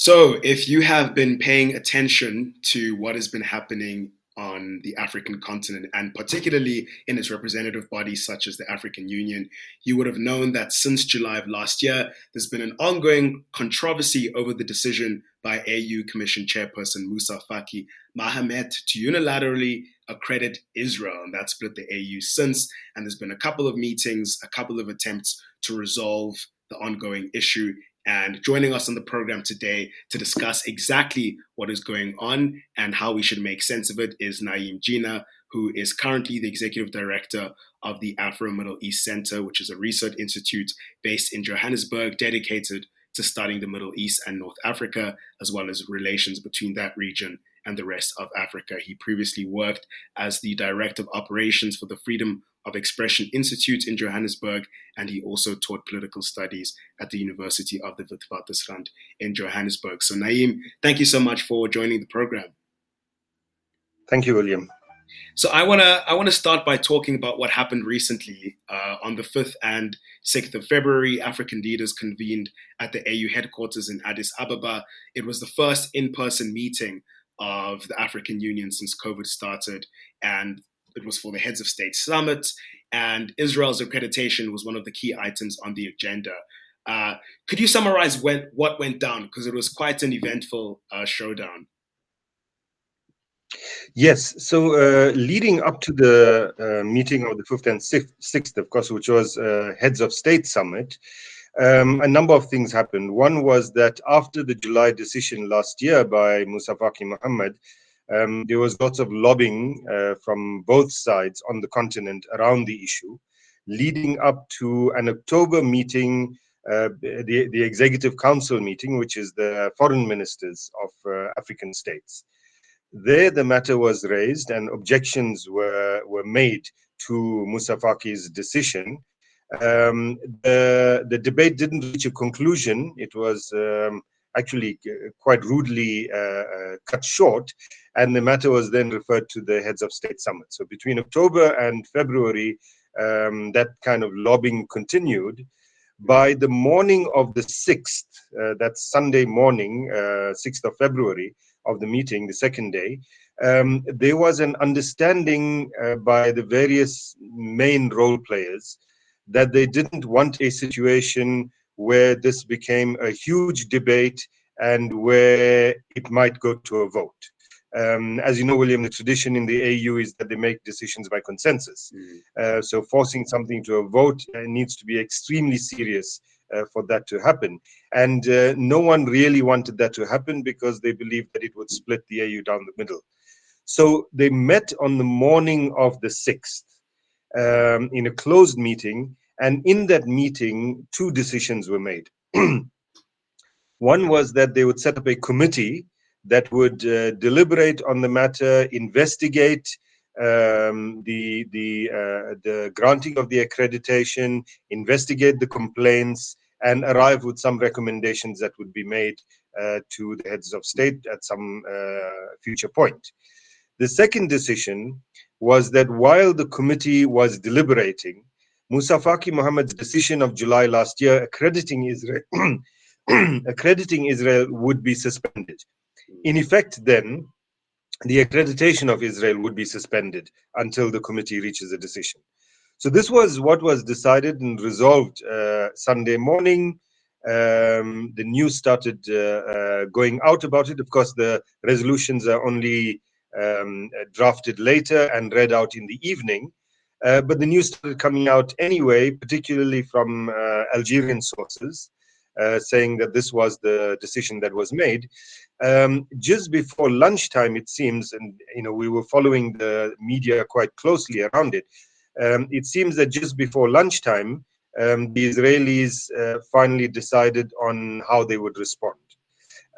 So, if you have been paying attention to what has been happening on the African continent, and particularly in its representative bodies such as the African Union, you would have known that since July of last year, there's been an ongoing controversy over the decision by AU Commission Chairperson Moussa Faki Mahamat to unilaterally accredit Israel, and that split the AU since. And there's been a couple of meetings, a couple of attempts to resolve the ongoing issue. And joining us on the program today to discuss exactly what is going on and how we should make sense of it is Naeem Jeenah, who is currently the executive director of the Afro Middle East Center, which is a research institute based in Johannesburg dedicated to studying the Middle East and North Africa, as well as relations between that region and the rest of Africa. He previously worked as the director of operations for the Freedom of Expression Institute in Johannesburg, and he also taught political studies at the University of the Witwatersrand in Johannesburg. So, Naeem, thank you so much for joining the program. Thank you, William. So I want to I want to start by talking about what happened recently uh, on the 5th and 6th of February. African leaders convened at the AU headquarters in Addis Ababa. It was the first in-person meeting of the African Union since COVID started, and it was for the heads of state summit, and Israel's accreditation was one of the key items on the agenda. Uh, could you summarize when, what went down? Because it was quite an eventful uh, showdown. Yes. So uh, leading up to the uh, meeting of the 5th and 6th, of course, which was uh, Heads of State Summit, um, a number of things happened. One was that after the July decision last year by Moussa Faki Mohammed, um, there was lots of lobbying uh, from both sides on the continent around the issue, leading up to an October meeting, uh, the, the Executive Council meeting, which is the foreign ministers of uh, African states. There, the matter was raised and objections were, were made to Moussa Faki's decision. Um, the, the debate didn't reach a conclusion. It was um, actually quite rudely uh, uh, cut short, and the matter was then referred to the heads of state summit. So between October and February, um, that kind of lobbying continued. By the morning of the 6th, uh, that's Sunday morning, 6th of February, of the meeting, the second day, um, there was an understanding uh, by the various main role players that they didn't want a situation where this became a huge debate and where it might go to a vote. Um, as you know, William, the tradition in the AU is that they make decisions by consensus. Mm. Uh, so forcing something to a vote uh, needs to be extremely serious uh, for that to happen. And uh, no one really wanted that to happen because they believed that it would split the AU down the middle. So they met on the morning of the 6th um, in a closed meeting. And in that meeting, two decisions were made. <clears throat> One was that they would set up a committee that would uh, deliberate on the matter, investigate um, the the uh, the granting of the accreditation, investigate the complaints, and arrive with some recommendations that would be made uh, to the heads of state at some uh, future point. The second decision was that while the committee was deliberating, Moussa Faki Mohammed's decision of July last year accrediting Israel <clears throat> accrediting Israel would be suspended. In effect, then, the accreditation of Israel would be suspended until the committee reaches a decision. So this was what was decided and resolved uh, Sunday morning. Um, the news started uh, uh, going out about it. Of course, the resolutions are only um, drafted later and read out in the evening. Uh, but the news started coming out anyway, particularly from uh, Algerian sources. Uh, saying that this was the decision that was made. Um, just before lunchtime, it seems, and you know we were following the media quite closely around it. Um, it seems that just before lunchtime, um, the Israelis uh, finally decided on how they would respond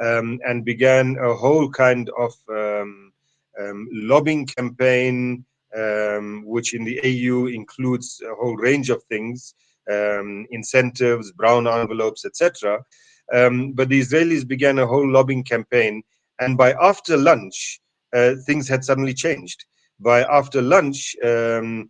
um, and began a whole kind of um, um, lobbying campaign, which in the AU includes a whole range of things um, incentives, brown envelopes, etc. Um, but the Israelis began a whole lobbying campaign, and by after lunch, uh, things had suddenly changed. By after lunch, um,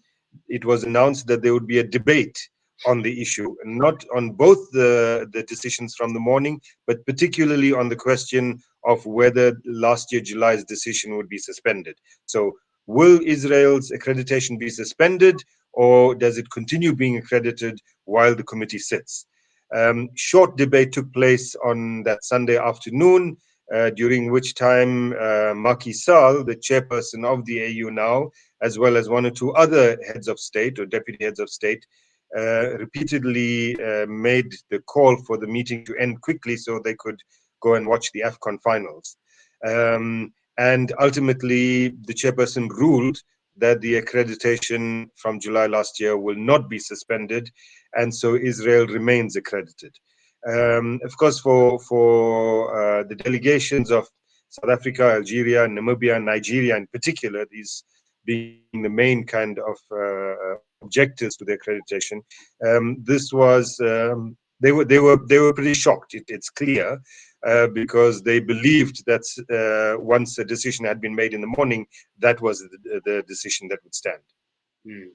it was announced that there would be a debate on the issue, not on both the, the decisions from the morning, but particularly on the question of whether last year July's decision would be suspended. So, will Israel's accreditation be suspended, or does it continue being accredited while the committee sits? Um, short debate took place on that Sunday afternoon, uh, during which time uh, Macky Sall, the chairperson of the AU now, as well as one or two other heads of state or deputy heads of state, uh, repeatedly uh, made the call for the meeting to end quickly so they could go and watch the AFCON finals. Um, and ultimately, the chairperson ruled that the accreditation from July last year will not be suspended, and so Israel remains accredited. Um, of course, for for uh, the delegations of South Africa, Algeria, Namibia, Nigeria in particular, these being the main kind of uh, objectives to the accreditation, um, this was um, they were they were they were pretty shocked. It, it's clear uh, because they believed that uh, once a decision had been made in the morning, that was the, the decision that would stand. Mm.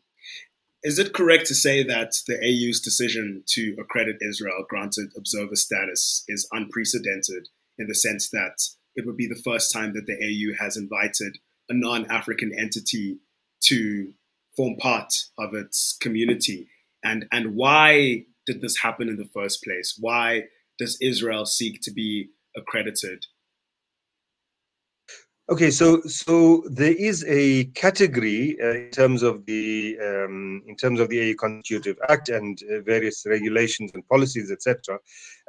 Is it correct to say that the AU's decision to accredit Israel granted observer status is unprecedented in the sense that it would be the first time that the AU has invited a non African entity to form part of its community? And, and why did this happen in the first place? Why does Israel seek to be accredited? Okay, so so there is a category uh, in terms of the um, in terms of the AU Constitutive Act and uh, various regulations and policies, etc.,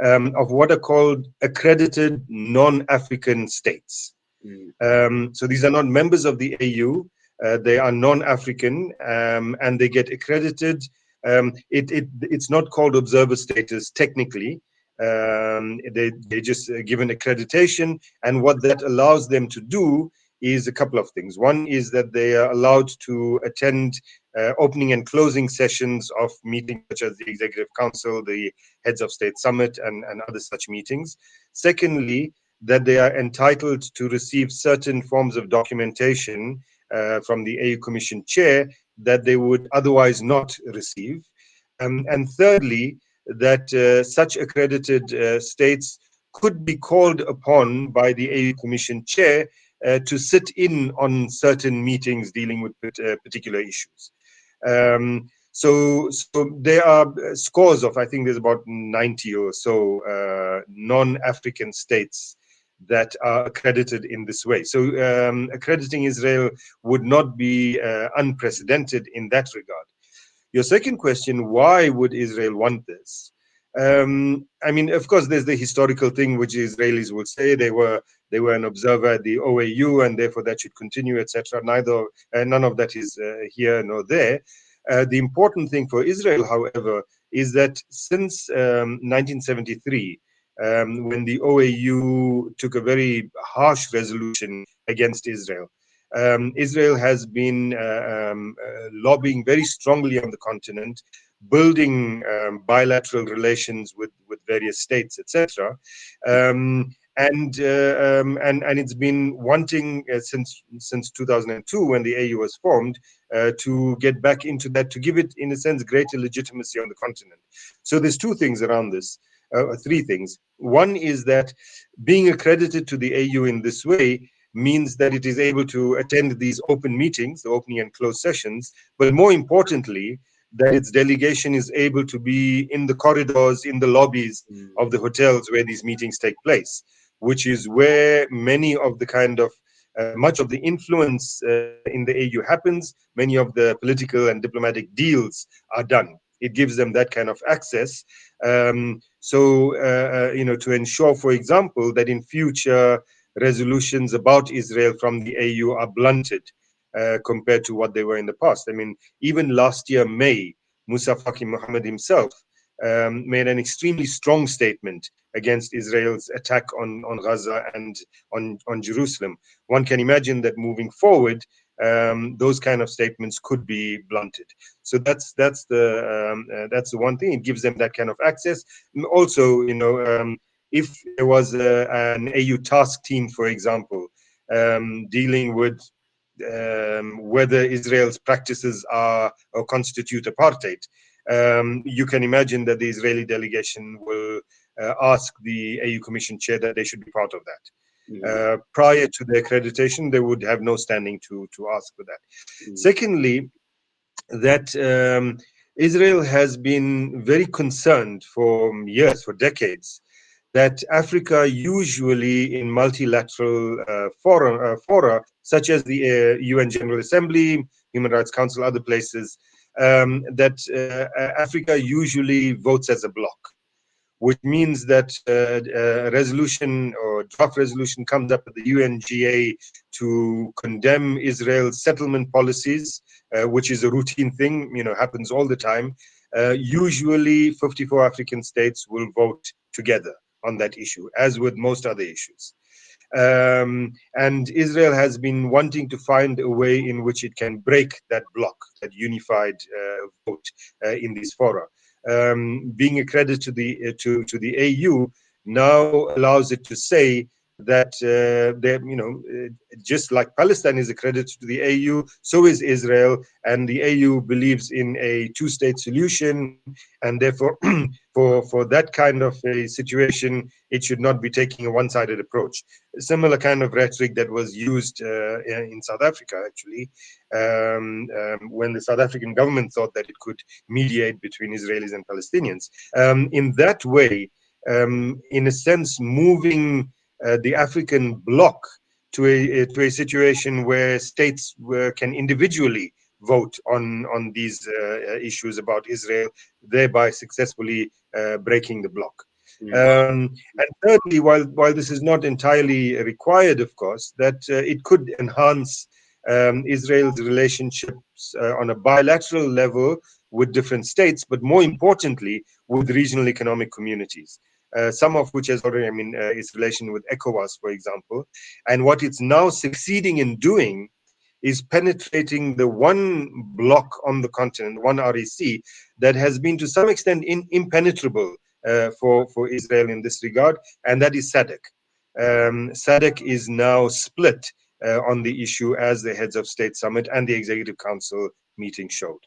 um, of what are called accredited non-African states. Mm. Um, so these are not members of the AU; uh, they are non-African, um, and they get accredited. Um, it, it it's not called observer status technically, um, they, they just uh, given accreditation, and what that allows them to do is a couple of things. One is that they are allowed to attend uh, opening and closing sessions of meetings such as the Executive Council, the Heads of State Summit, and, and other such meetings. Secondly, that they are entitled to receive certain forms of documentation uh, from the AU Commission chair that they would otherwise not receive. Um, and thirdly, that uh, such accredited uh, states could be called upon by the AU Commission chair uh, to sit in on certain meetings dealing with particular issues. Um, so, so there are scores of, I think there's about 90 or so uh, non-African states that are accredited in this way. So um, accrediting Israel would not be uh, unprecedented in that regard. Your second question, why would Israel want this? Um, I mean, of course, there's the historical thing which Israelis will say they were they were an observer at the OAU and therefore that should continue, etc. Neither, uh, none of that is uh, here nor there. Uh, the important thing for Israel, however, is that since um, 1973, um, when the OAU took a very harsh resolution against Israel, um, Israel has been uh, um, uh, lobbying very strongly on the continent, building um, bilateral relations with, with various states, etc. Um, and, uh, um, and and it's been wanting uh, since since 2002 when the AU was formed uh, to get back into that to give it in a sense greater legitimacy on the continent. So there's two things around this, uh, three things. One is that being accredited to the AU in this way means that it is able to attend these open meetings, the opening and closed sessions, but more importantly, that its delegation is able to be in the corridors, in the lobbies mm. of the hotels where these meetings take place, which is where many of the kind of uh, much of the influence uh, in the AU happens, many of the political and diplomatic deals are done. It gives them that kind of access. Um, so, uh, uh you know, to ensure, for example, that in future resolutions about Israel from the AU are blunted uh, compared to what they were in the past. I mean, even last year, May, Moussa Faki Mohammed himself um, made an extremely strong statement against Israel's attack on, on Gaza and on, on Jerusalem. One can imagine that moving forward, um, those kind of statements could be blunted. So that's that's the um, uh, that's the one thing. It gives them that kind of access. Also, you know, um, if there was a, an AU task team, for example, um, dealing with um, whether Israel's practices are or constitute apartheid, um, you can imagine that the Israeli delegation will uh, ask the AU Commission chair that they should be part of that. Mm-hmm. Uh, prior to the accreditation, they would have no standing to to ask for that. Mm-hmm. Secondly, that um, Israel has been very concerned for years, for decades, that Africa usually in multilateral uh, fora, uh, fora, such as the uh, UN General Assembly, Human Rights Council, other places, um, that uh, Africa usually votes as a bloc, which means that uh, a resolution or draft resolution comes up at the UNGA to condemn Israel's settlement policies, uh, which is a routine thing, you know, happens all the time. usually, 54 African states will vote together on that issue, as with most other issues. Um, and Israel has been wanting to find a way in which it can break that block, that unified uh, vote uh, in this fora. Um, being accredited to the uh, to to the AU now allows it to say that uh, they, you know, uh, just like Palestine is accredited to the AU, so is Israel, and the AU believes in a two-state solution, and therefore, <clears throat> for for that kind of a situation, it should not be taking a one-sided approach. A similar kind of rhetoric that was used uh, in South Africa, actually, um, um, when the South African government thought that it could mediate between Israelis and Palestinians. Um, in that way, um, in a sense, moving the African bloc to a, to a situation where states can individually vote on on these uh, issues about Israel, thereby successfully uh, breaking the bloc. Mm. Um, and thirdly, while while this is not entirely required, of course, that uh, it could enhance um, Israel's relationships uh, on a bilateral level with different states, but more importantly, with regional economic communities uh, some of which has already, I mean, uh, its relation with ECOWAS, for example. And what it's now succeeding in doing is penetrating the one block on the continent, one REC, that has been to some extent in, impenetrable uh, for, for Israel in this regard, and that is SADC. Um, SADC is now split uh, on the issue as the heads of state summit and the executive council meeting showed.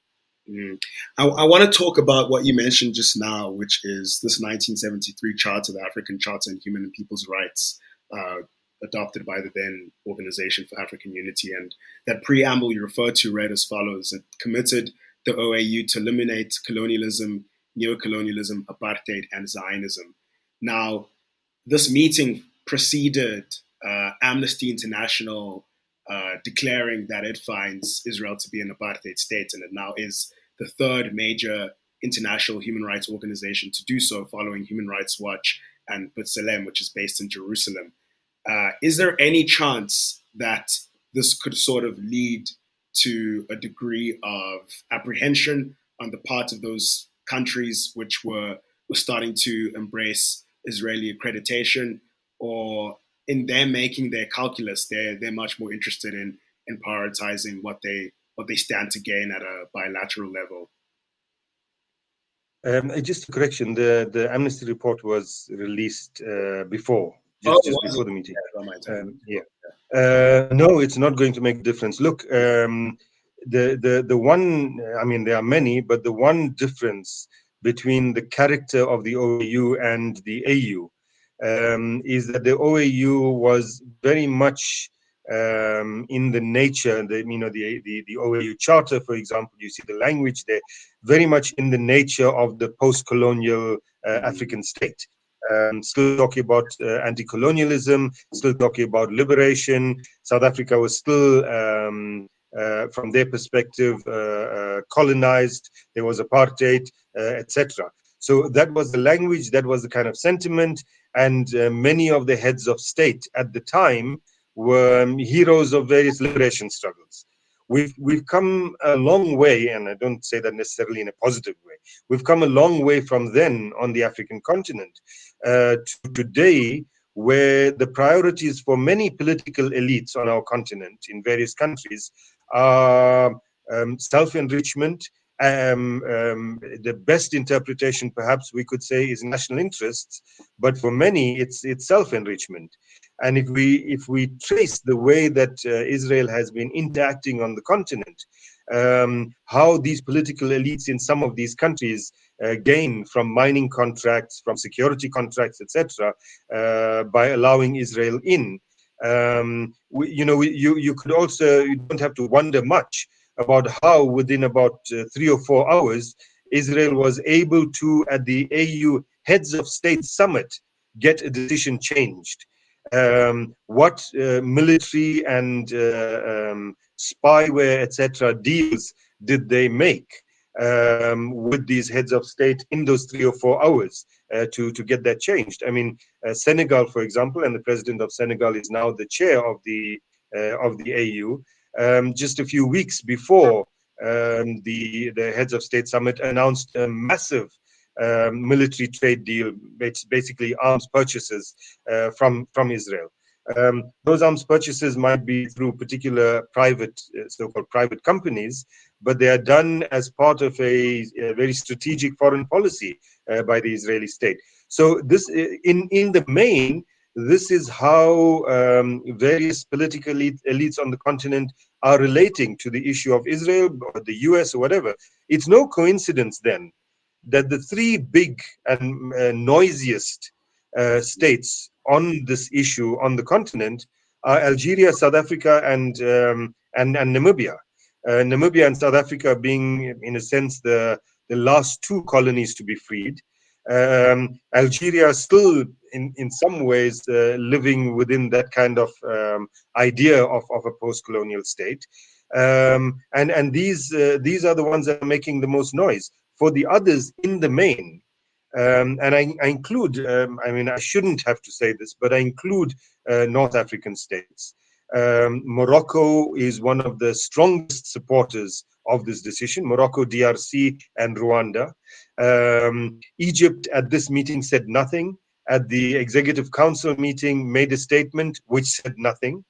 Mm. I, I want to talk about what you mentioned just now, which is this 1973 Charter, the African Charter on Human and People's Rights, uh, adopted by the then Organization for African Unity. And that preamble you referred to read as follows It committed the OAU to eliminate colonialism, neocolonialism, apartheid, and Zionism. Now, this meeting preceded uh, Amnesty International uh, declaring that it finds Israel to be an apartheid state, and it now is the third major international human rights organization to do so, following Human Rights Watch and B'Tselem, which is based in Jerusalem. Uh, is there any chance that this could sort of lead to a degree of apprehension on the part of those countries which were, were starting to embrace Israeli accreditation, or in them making their calculus, they're they're much more interested in in prioritizing what they what they stand to gain at a bilateral level. Um, just a correction: the the Amnesty report was released uh, before, just, oh, just before the meeting. Um, yeah. Uh, no, it's not going to make a difference. Look, um, the the the one. I mean, there are many, but the one difference between the character of the OAU and the AU um, is that the OAU was very much um, in the nature, the you know the, the the OAU charter, for example, you see the language there, very much in the nature of the post-colonial uh. African state. Um, still talking about uh, anti-colonialism, still talking about liberation. South Africa was still, um, uh, from their perspective, uh, uh, colonized. There was apartheid, uh, etc. So that was the language, that was the kind of sentiment, and many of the heads of state at the time were um, heroes of various liberation struggles. We've, we've come a long way, and I don't say that necessarily in a positive way. We've come a long way from then on the African continent uh, to today, where the priorities for many political elites on our continent in various countries are um, self enrichment. Um, um, the best interpretation, perhaps we could say, is national interests, but for many, it's it's self enrichment. And if we if we trace the way that uh, Israel has been interacting on the continent, um, how these political elites in some of these countries uh, gain from mining contracts, from security contracts, etc., uh, by allowing Israel in. Um, we, you know, we, you you could also you don't have to wonder much about how within about uh, three or four hours Israel was able to at the AU heads of state summit get a decision changed um, what uh, military and uh, um, spyware, etc., deals did they make um, with these heads of state in those three or four hours uh, to to get that changed? I mean, uh, Senegal, for example, and the president of Senegal is now the chair of the uh, of the AU. Um, just a few weeks before um, the the heads of state summit announced a massive um, military trade deal, basically arms purchases uh, from from Israel. Um, those arms purchases might be through particular private, uh, so-called private companies, but they are done as part of a, a very strategic foreign policy uh, by the Israeli state. So this, uh, in in the main, this is how um, various political elites on the continent are relating to the issue of Israel or the US or whatever. It's no coincidence then that the three big and uh, noisiest uh, states on this issue on the continent are Algeria, South Africa, and um, and, and Namibia. Uh, Namibia and South Africa being, in a sense, the the last two colonies to be freed. Um, Algeria still, in in some ways, uh, living within that kind of um, idea of, of a post-colonial state. Um, and and these uh, these are the ones that are making the most noise for the others in the main, um, and I, I include, um, I mean, I shouldn't have to say this, but I include uh, North African states. Um, Morocco is one of the strongest supporters of this decision, Morocco, DRC, and Rwanda. Um, Egypt at this meeting said nothing. At the Executive Council meeting, made a statement which said nothing.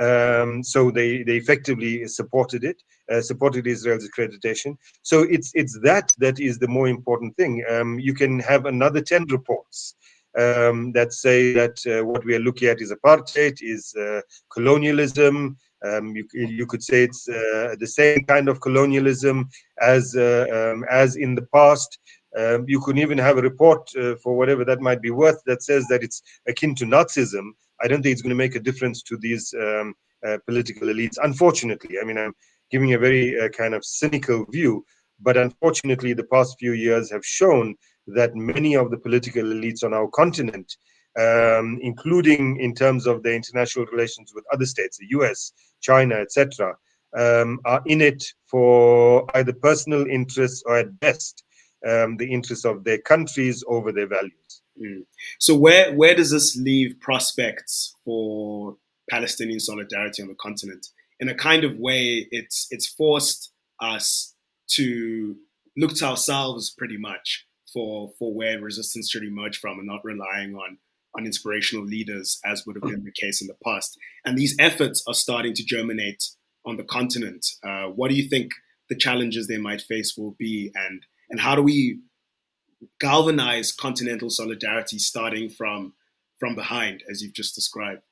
Um, so they, they effectively supported it, uh, supported Israel's accreditation. So it's it's that that is the more important thing. Um, you can have another ten reports um, that say that uh, what we are looking at is apartheid, is uh, colonialism. Um, you, you could say it's uh, the same kind of colonialism as uh, um, as in the past. Um, you could even have a report uh, for whatever that might be worth that says that it's akin to Nazism. I don't think it's going to make a difference to these um, uh, political elites. Unfortunately, I mean, I'm giving a very uh, kind of cynical view, but unfortunately, the past few years have shown that many of the political elites on our continent um, including in terms of their international relations with other states, the US, China, etc., um, are in it for either personal interests or at best um, the interests of their countries over their values. Mm. So where where does this leave prospects for Palestinian solidarity on the continent? In a kind of way, it's it's forced us to look to ourselves pretty much for for where resistance should emerge from and not relying on on inspirational leaders as would have been the case in the past. And these efforts are starting to germinate on the continent. Uh, what do you think the challenges they might face will be, and and how do we galvanize continental solidarity starting from from behind, as you've just described?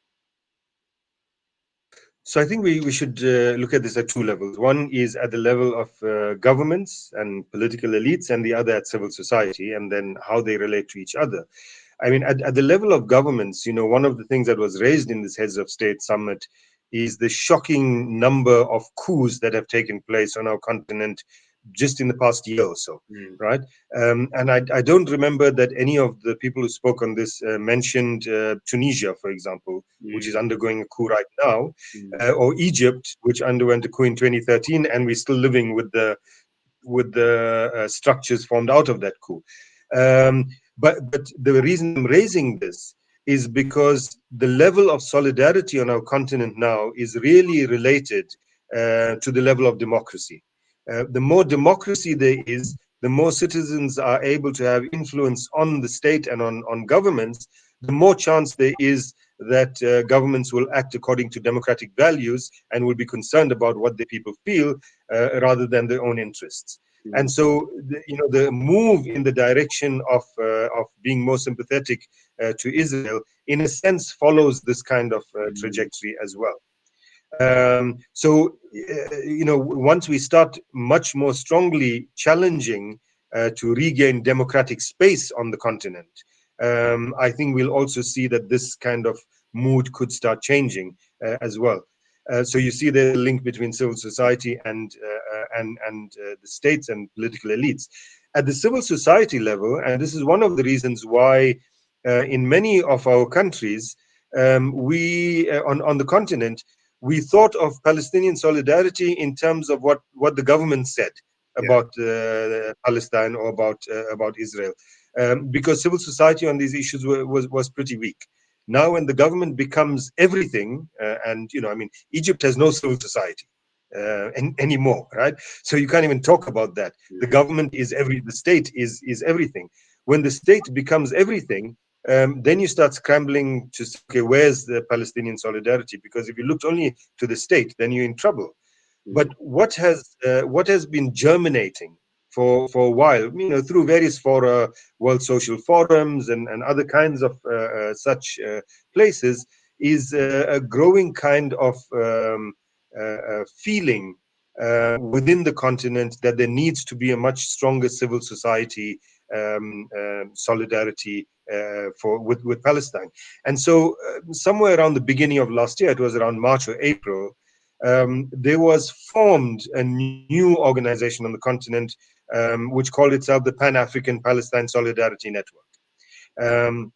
So I think we, we should uh, look at this at two levels. One is at the level of uh, governments and political elites, and the other at civil society, and then how they relate to each other. I mean, at, at the level of governments, you know, one of the things that was raised in this Heads of State summit is the shocking number of coups that have taken place on our continent just in the past year or so, mm. right? Um, and I, I, don't remember that any of the people who spoke on this uh, mentioned uh, Tunisia, for example, mm. which is undergoing a coup right now, mm. uh, or Egypt, which underwent a coup in 2013, and we're still living with the with the uh, structures formed out of that coup. Um, but but the reason I'm raising this is because the level of solidarity on our continent now is really related uh, to the level of democracy. Uh, the more democracy there is, the more citizens are able to have influence on the state and on, on governments, the more chance there is that uh, governments will act according to democratic values and will be concerned about what the people feel uh, rather than their own interests. And so, the, you know, the move in the direction of uh, of being more sympathetic uh, to Israel, in a sense, follows this kind of uh, mm-hmm. trajectory as well. Um, so, uh, you know, once we start much more strongly challenging uh, to regain democratic space on the continent, um, I think we'll also see that this kind of mood could start changing uh, as well. Uh, so you see the link between civil society and uh, uh, and and the states and political elites. At the civil society level, and this is one of the reasons why, in many of our countries, um, we on on the continent we thought of Palestinian solidarity in terms of what, what the government said about uh, Palestine or about uh, about Israel, um, because civil society on these issues were, was was pretty weak. Now, when the government becomes everything, uh, and you know, I mean, Egypt has no civil society uh, anymore, right? So you can't even talk about that. The government is every, the state is is everything. When the state becomes everything, um, then you start scrambling to say, okay, where's the Palestinian solidarity? Because if you looked only to the state, then you're in trouble. But what has uh, what has been germinating for for a while, you know, through various fora, World Social Forums, and and other kinds of uh, uh, such uh, places, is uh, a growing kind of um, uh, feeling within the continent that there needs to be a much stronger civil society um, um solidarity uh, for with, with Palestine. And so, uh, somewhere around the beginning of last year, it was around March or April, um, there was formed a new organization on the continent um, which called itself the Pan African Palestine Solidarity Network. Um,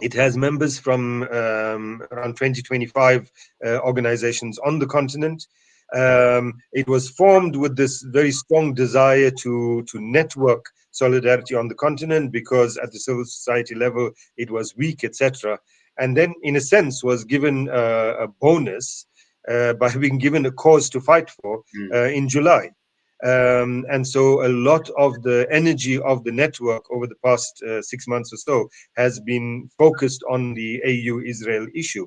it has members from um, around 20, 25 uh, organizations on the continent. Um, it was formed with this very strong desire to, to network solidarity on the continent because at the civil society level it was weak, etc. And then, in a sense, was given uh, a bonus uh, by <laughs> being given a cause to fight for mm. uh, in July. Um, and so, a lot of the energy of the network over the past uh, six months or so has been focused on the AU Israel issue.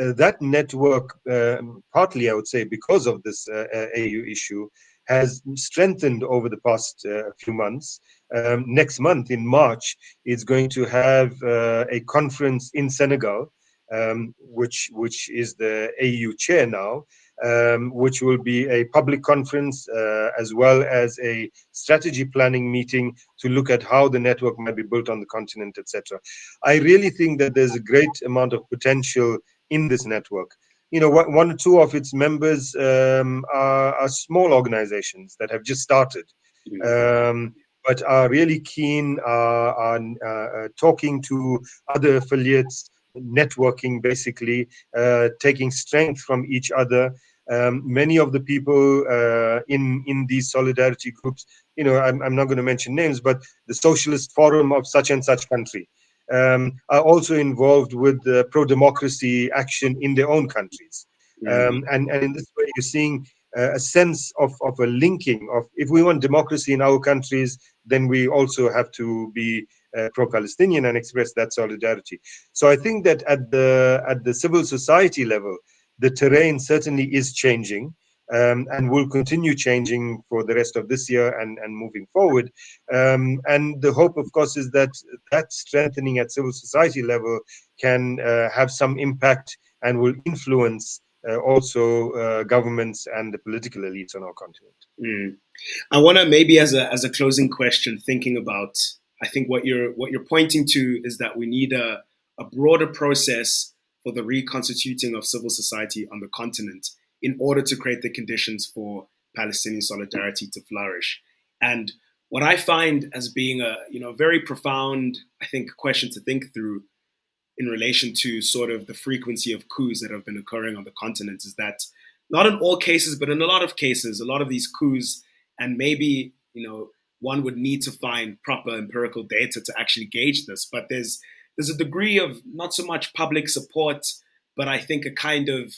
Uh, that network, um, partly I would say because of this uh, AU issue, has strengthened over the past few months um, next month in March it's going to have uh, a conference in Senegal, um, which which is the AU chair now, um, which will be a public conference uh, as well as a strategy planning meeting to look at how the network might be built on the continent, etc. I really think that there's a great amount of potential in this network. You know, one or two of its members um, are, are, small organizations that have just started. Mm-hmm. Um, but are really keen uh, on uh, talking to other affiliates, networking basically, taking strength from each other. Um, many of the people uh, in in these solidarity groups, you know, I'm, I'm not going to mention names, but the Socialist Forum of such and such country um, are also involved with the pro-democracy action in their own countries. Mm. Um, and, and in this way, you're seeing uh, a sense of, of a linking of if we want democracy in our countries, then we also have to be uh, pro-Palestinian and express that solidarity. So I think that at the at the civil society level, the terrain certainly is changing um, and will continue changing for the rest of this year and, and moving forward. Um, and the hope, of course, is that that strengthening at civil society level can uh, have some impact and will influence uh, also uh, governments and the political elites on our continent. Mm. I want to maybe as a as a closing question, thinking about, I think what you're what you're pointing to is that we need a a broader process for the reconstituting of civil society on the continent in order to create the conditions for Palestinian solidarity to flourish. And what I find as being a you know very profound, I think, question to think through in relation to sort of the frequency of coups that have been occurring on the continent is that not in all cases, but in a lot of cases, a lot of these coups, and maybe you know one would need to find proper empirical data to actually gauge this, but there's there's a degree of not so much public support, but I think a kind of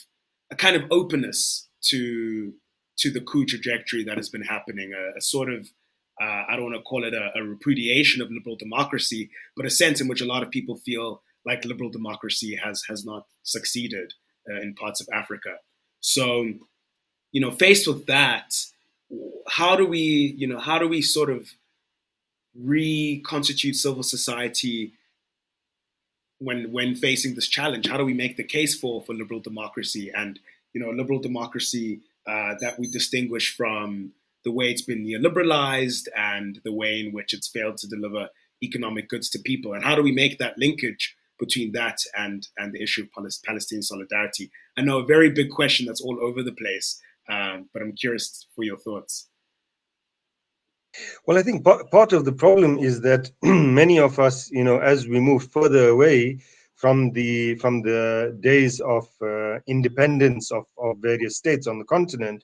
a kind of openness to to the coup trajectory that has been happening, a, a sort of uh, I don't want to call it a, a, repudiation of liberal democracy, but a sense in which a lot of people feel like liberal democracy has has not succeeded uh, in parts of Africa. So, you know, faced with that, how do we, you know, how do we sort of reconstitute civil society when when facing this challenge? How do we make the case for for liberal democracy and you know liberal democracy uh, that we distinguish from the way it's been neoliberalized and the way in which it's failed to deliver economic goods to people? And how do we make that linkage between that and and the issue of Palestinian solidarity? I know a very big question that's all over the place, um, but I'm curious for your thoughts. Well, I think part of the problem is that <clears throat> many of us, you know, as we move further away from the from the days of uh, independence of, of various states on the continent,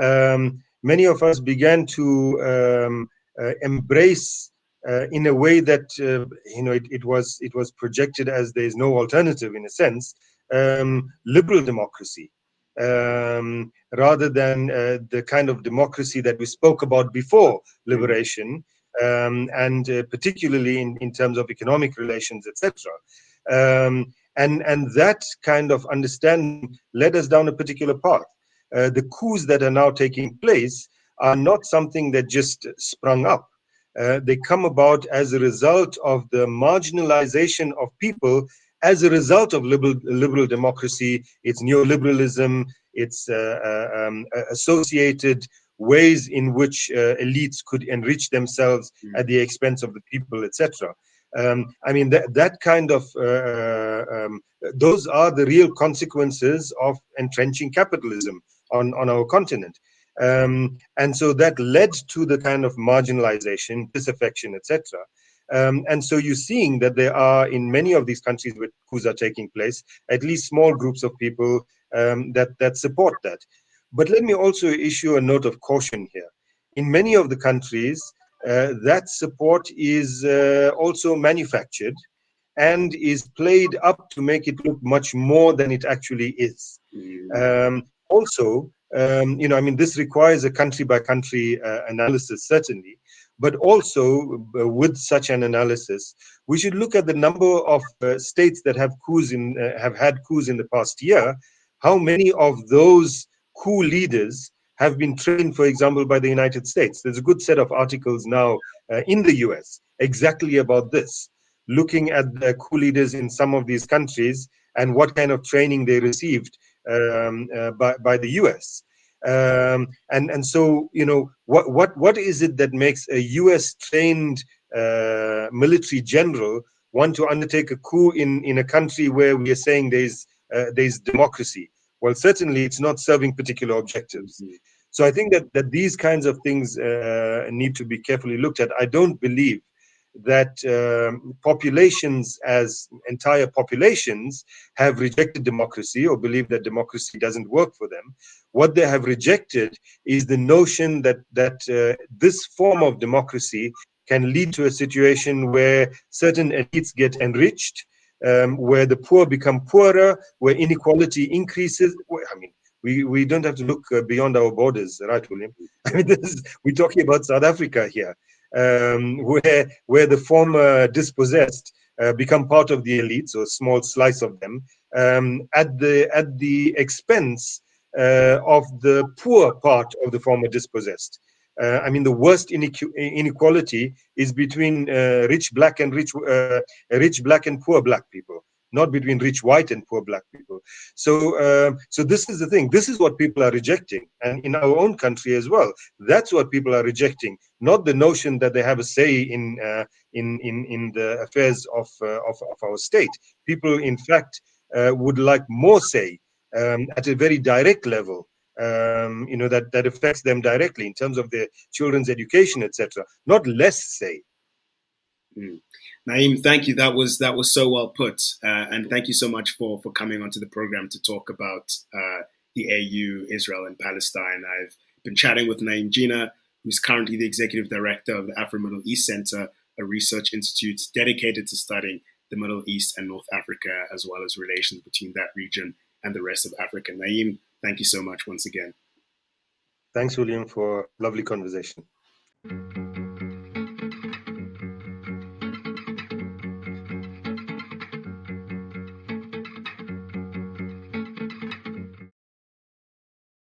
um, many of us began to um, uh, embrace uh, in a way that uh, you know it, it, was it was projected as there is no alternative in a sense um, liberal democracy um, rather than uh, the kind of democracy that we spoke about before liberation, um, and uh, particularly in, in terms of economic relations, etc. Um, and, and that kind of understanding led us down a particular path. Uh, the coups that are now taking place are not something that just sprung up. Uh, they come about as a result of the marginalization of people as a result of liberal, liberal democracy, its neoliberalism, its uh, uh um, associated ways in which uh, elites could enrich themselves mm. at the expense of the people, etc. Um, I mean, that, that kind of, uh, um, those are the real consequences of entrenching capitalism on, on our continent. Um, and so that led to the kind of marginalization, disaffection, etc. Um, and so you're seeing that there are, in many of these countries where coups are taking place, at least small groups of people um, that, that support that. But let me also issue a note of caution here. In many of the countries, uh, that support is uh, also manufactured and is played up to make it look much more than it actually is. Mm. Um, also, um, you know, I mean, this requires a country by country uh, analysis, certainly. But also, uh, with such an analysis, we should look at the number of uh, states that have coups in uh, have had coups in the past year. How many of those coup leaders have been trained, for example, by the United States? There's a good set of articles now uh, in the U.S. exactly about this, looking at the coup leaders in some of these countries and what kind of training they received um, uh, by, by the U.S. Um, and and so you know what what what is it that makes a U.S. trained uh, military general want to undertake a coup in in a country where we are saying there's uh, there's democracy? Well, certainly it's not serving particular objectives. Mm-hmm. So I think that that these kinds of things uh, need to be carefully looked at. I don't believe that um, populations as entire populations have rejected democracy or believe that democracy doesn't work for them. What they have rejected is the notion that that uh, this form of democracy can lead to a situation where certain elites get enriched um, where the poor become poorer where inequality increases. I mean we, we don't have to look uh, beyond our borders, right, William? <laughs> I mean, is, we're talking about South Africa here um, where where the former dispossessed uh, become part of the elites or a small slice of them um, at the at the expense uh, of the poor part of the former dispossessed. Uh, I mean, the worst inequality is between uh, rich black and rich uh, rich black and poor black people not between rich white and poor black people. So, uh, so this is the thing. This is what people are rejecting, and in our own country as well. That's what people are rejecting, not the notion that they have a say in uh, in in in the affairs of, uh, of of our state. People, in fact, uh, would like more say um, at a very direct level. Um, you know that that affects them directly in terms of their children's education, etc. Not less say. Mm. Naeem, thank you. That was that was so well put, uh, and thank you so much for for coming onto the program to talk about uh, the AU, Israel, and Palestine. I've been chatting with Naeem Jeenah, who's currently the executive director of the Afro Middle East Center, a research institute dedicated to studying the Middle East and North Africa, as well as relations between that region and the rest of Africa. Naeem, thank you so much once again. Thanks, William, for lovely conversation.